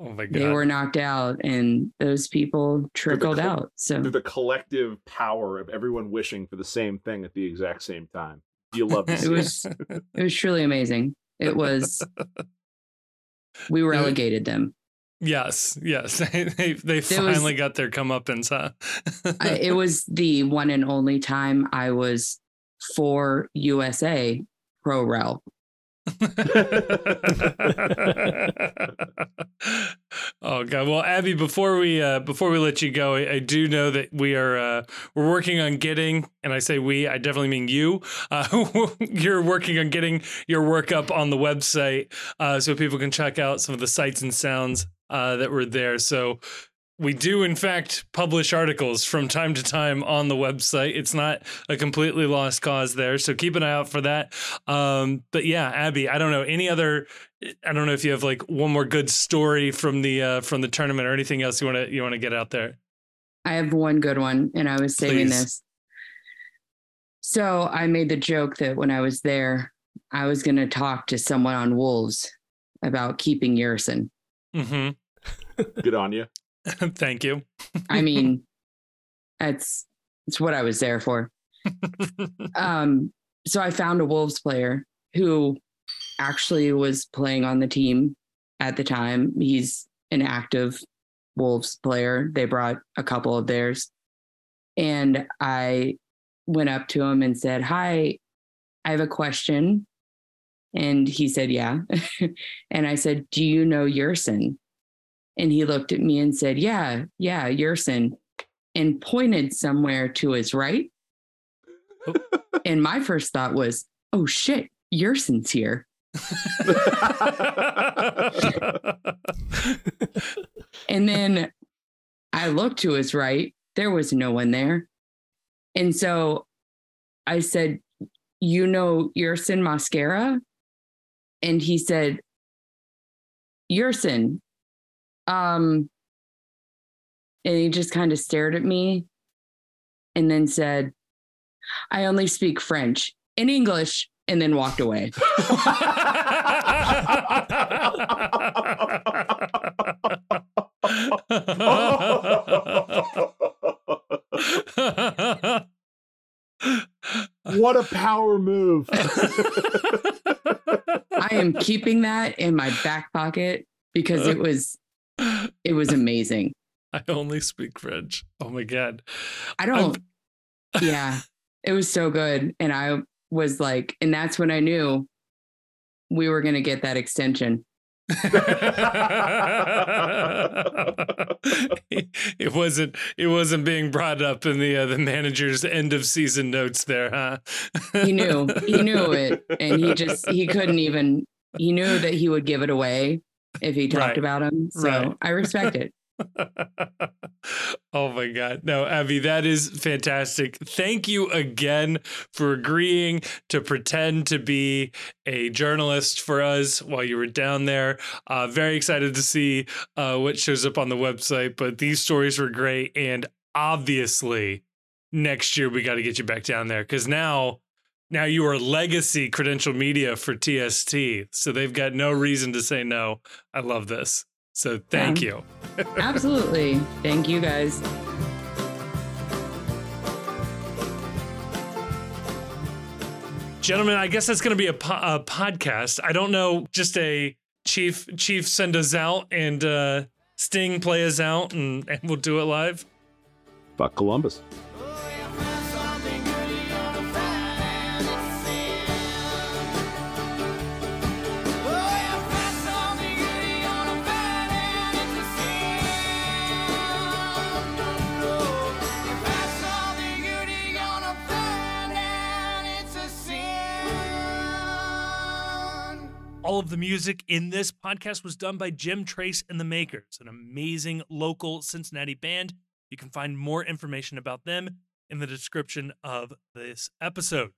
oh my god. They were knocked out and those people trickled out. So Through the collective power of everyone wishing for the same thing at the exact same time. You love it it. was it was truly amazing. It was we relegated them. Yes, yes. they they finally got their comeuppance, huh? I, it was the one and only time I was for USA pro rel. oh god well abi before we uh before we let you go i, I do know that we are uh we're working on getting and i say we i definitely mean you uh you're working on getting your work up on the website uh so people can check out some of the sights and sounds uh that were there so we do in fact publish articles from time to time on the website it's not a completely lost cause there so keep an eye out for that um, but yeah abi i don't know any other i don't know if you have like one more good story from the uh, from the tournament or anything else you want to you want to get out there I have one good one, and I was saving Please. this. So I made the joke that when I was there, I was going to talk to someone on Wolves about keeping Yerson. mm-hmm. Good on you. thank you I mean, that's it's what I was there for. Um, so I found a Wolves player who actually was playing on the team at the time. He's an active Wolves player. They brought a couple of theirs. And I went up to him and said, Hi, I have a question. And he said, Yeah. and I said, Do you know Yerson? And he looked at me and said, Yeah, yeah, Yerson, and pointed somewhere to his right. and my first thought was, Oh shit, Yerson's here. And then I looked to his right. There was no one there. And so I said, You know Yerson Mosquera? And he said, Yerson. Um, and he just kind of stared at me and then said, I only speak French in English, and then walked away. what a power move. I am keeping that in my back pocket because it was it was amazing. I only speak French. Oh my god. I don't yeah, it was so good and I was like and that's when I knew we were going to get that extension. it wasn't it wasn't being brought up in the uh, the manager's end of season notes there, huh? He knew. He knew it and he just he couldn't even he knew that he would give it away if he talked Right. about him. So Right. I respect it. oh my god. No, Abi, that is fantastic. Thank you again for agreeing to pretend to be a journalist for us while you were down there. Uh very excited to see uh what shows up on the website, but these stories were great and obviously next year we got to get you back down there cuz now now you are legacy credential media for TST. So they've got no reason to say no. I love this. So thank Yeah. you. Absolutely. Thank you guys. Gentlemen, I guess that's going to be a, po- a podcast. I don't know, just a chief chief send us out and uh, Sting play us out, and, and we'll do it live. Fuck Columbus. All of the music in this podcast was done by Jim Trace and the Makers, an amazing local Cincinnati band. You can find more information about them in the description of this episode.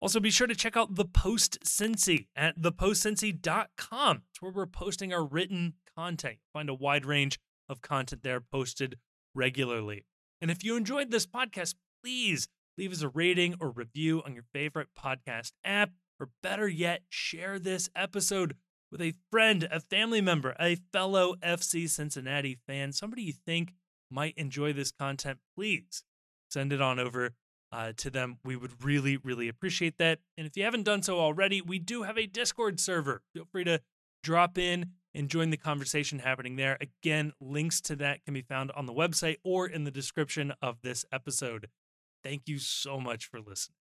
Also, be sure to check out The Post Cincy at thepostcincy.com. It's where we're posting our written content. Find a wide range of content there posted regularly. And if you enjoyed this podcast, please leave us a rating or review on your favorite podcast app, or better yet, share this episode with a friend, a family member, a fellow FC Cincinnati fan, somebody you think might enjoy this content. Please send it on over uh, to them. We would really, really appreciate that. And if you haven't done so already, we do have a Discord server. Feel free to drop in and join the conversation happening there. Again, links to that can be found on the website or in the description of this episode. Thank you so much for listening.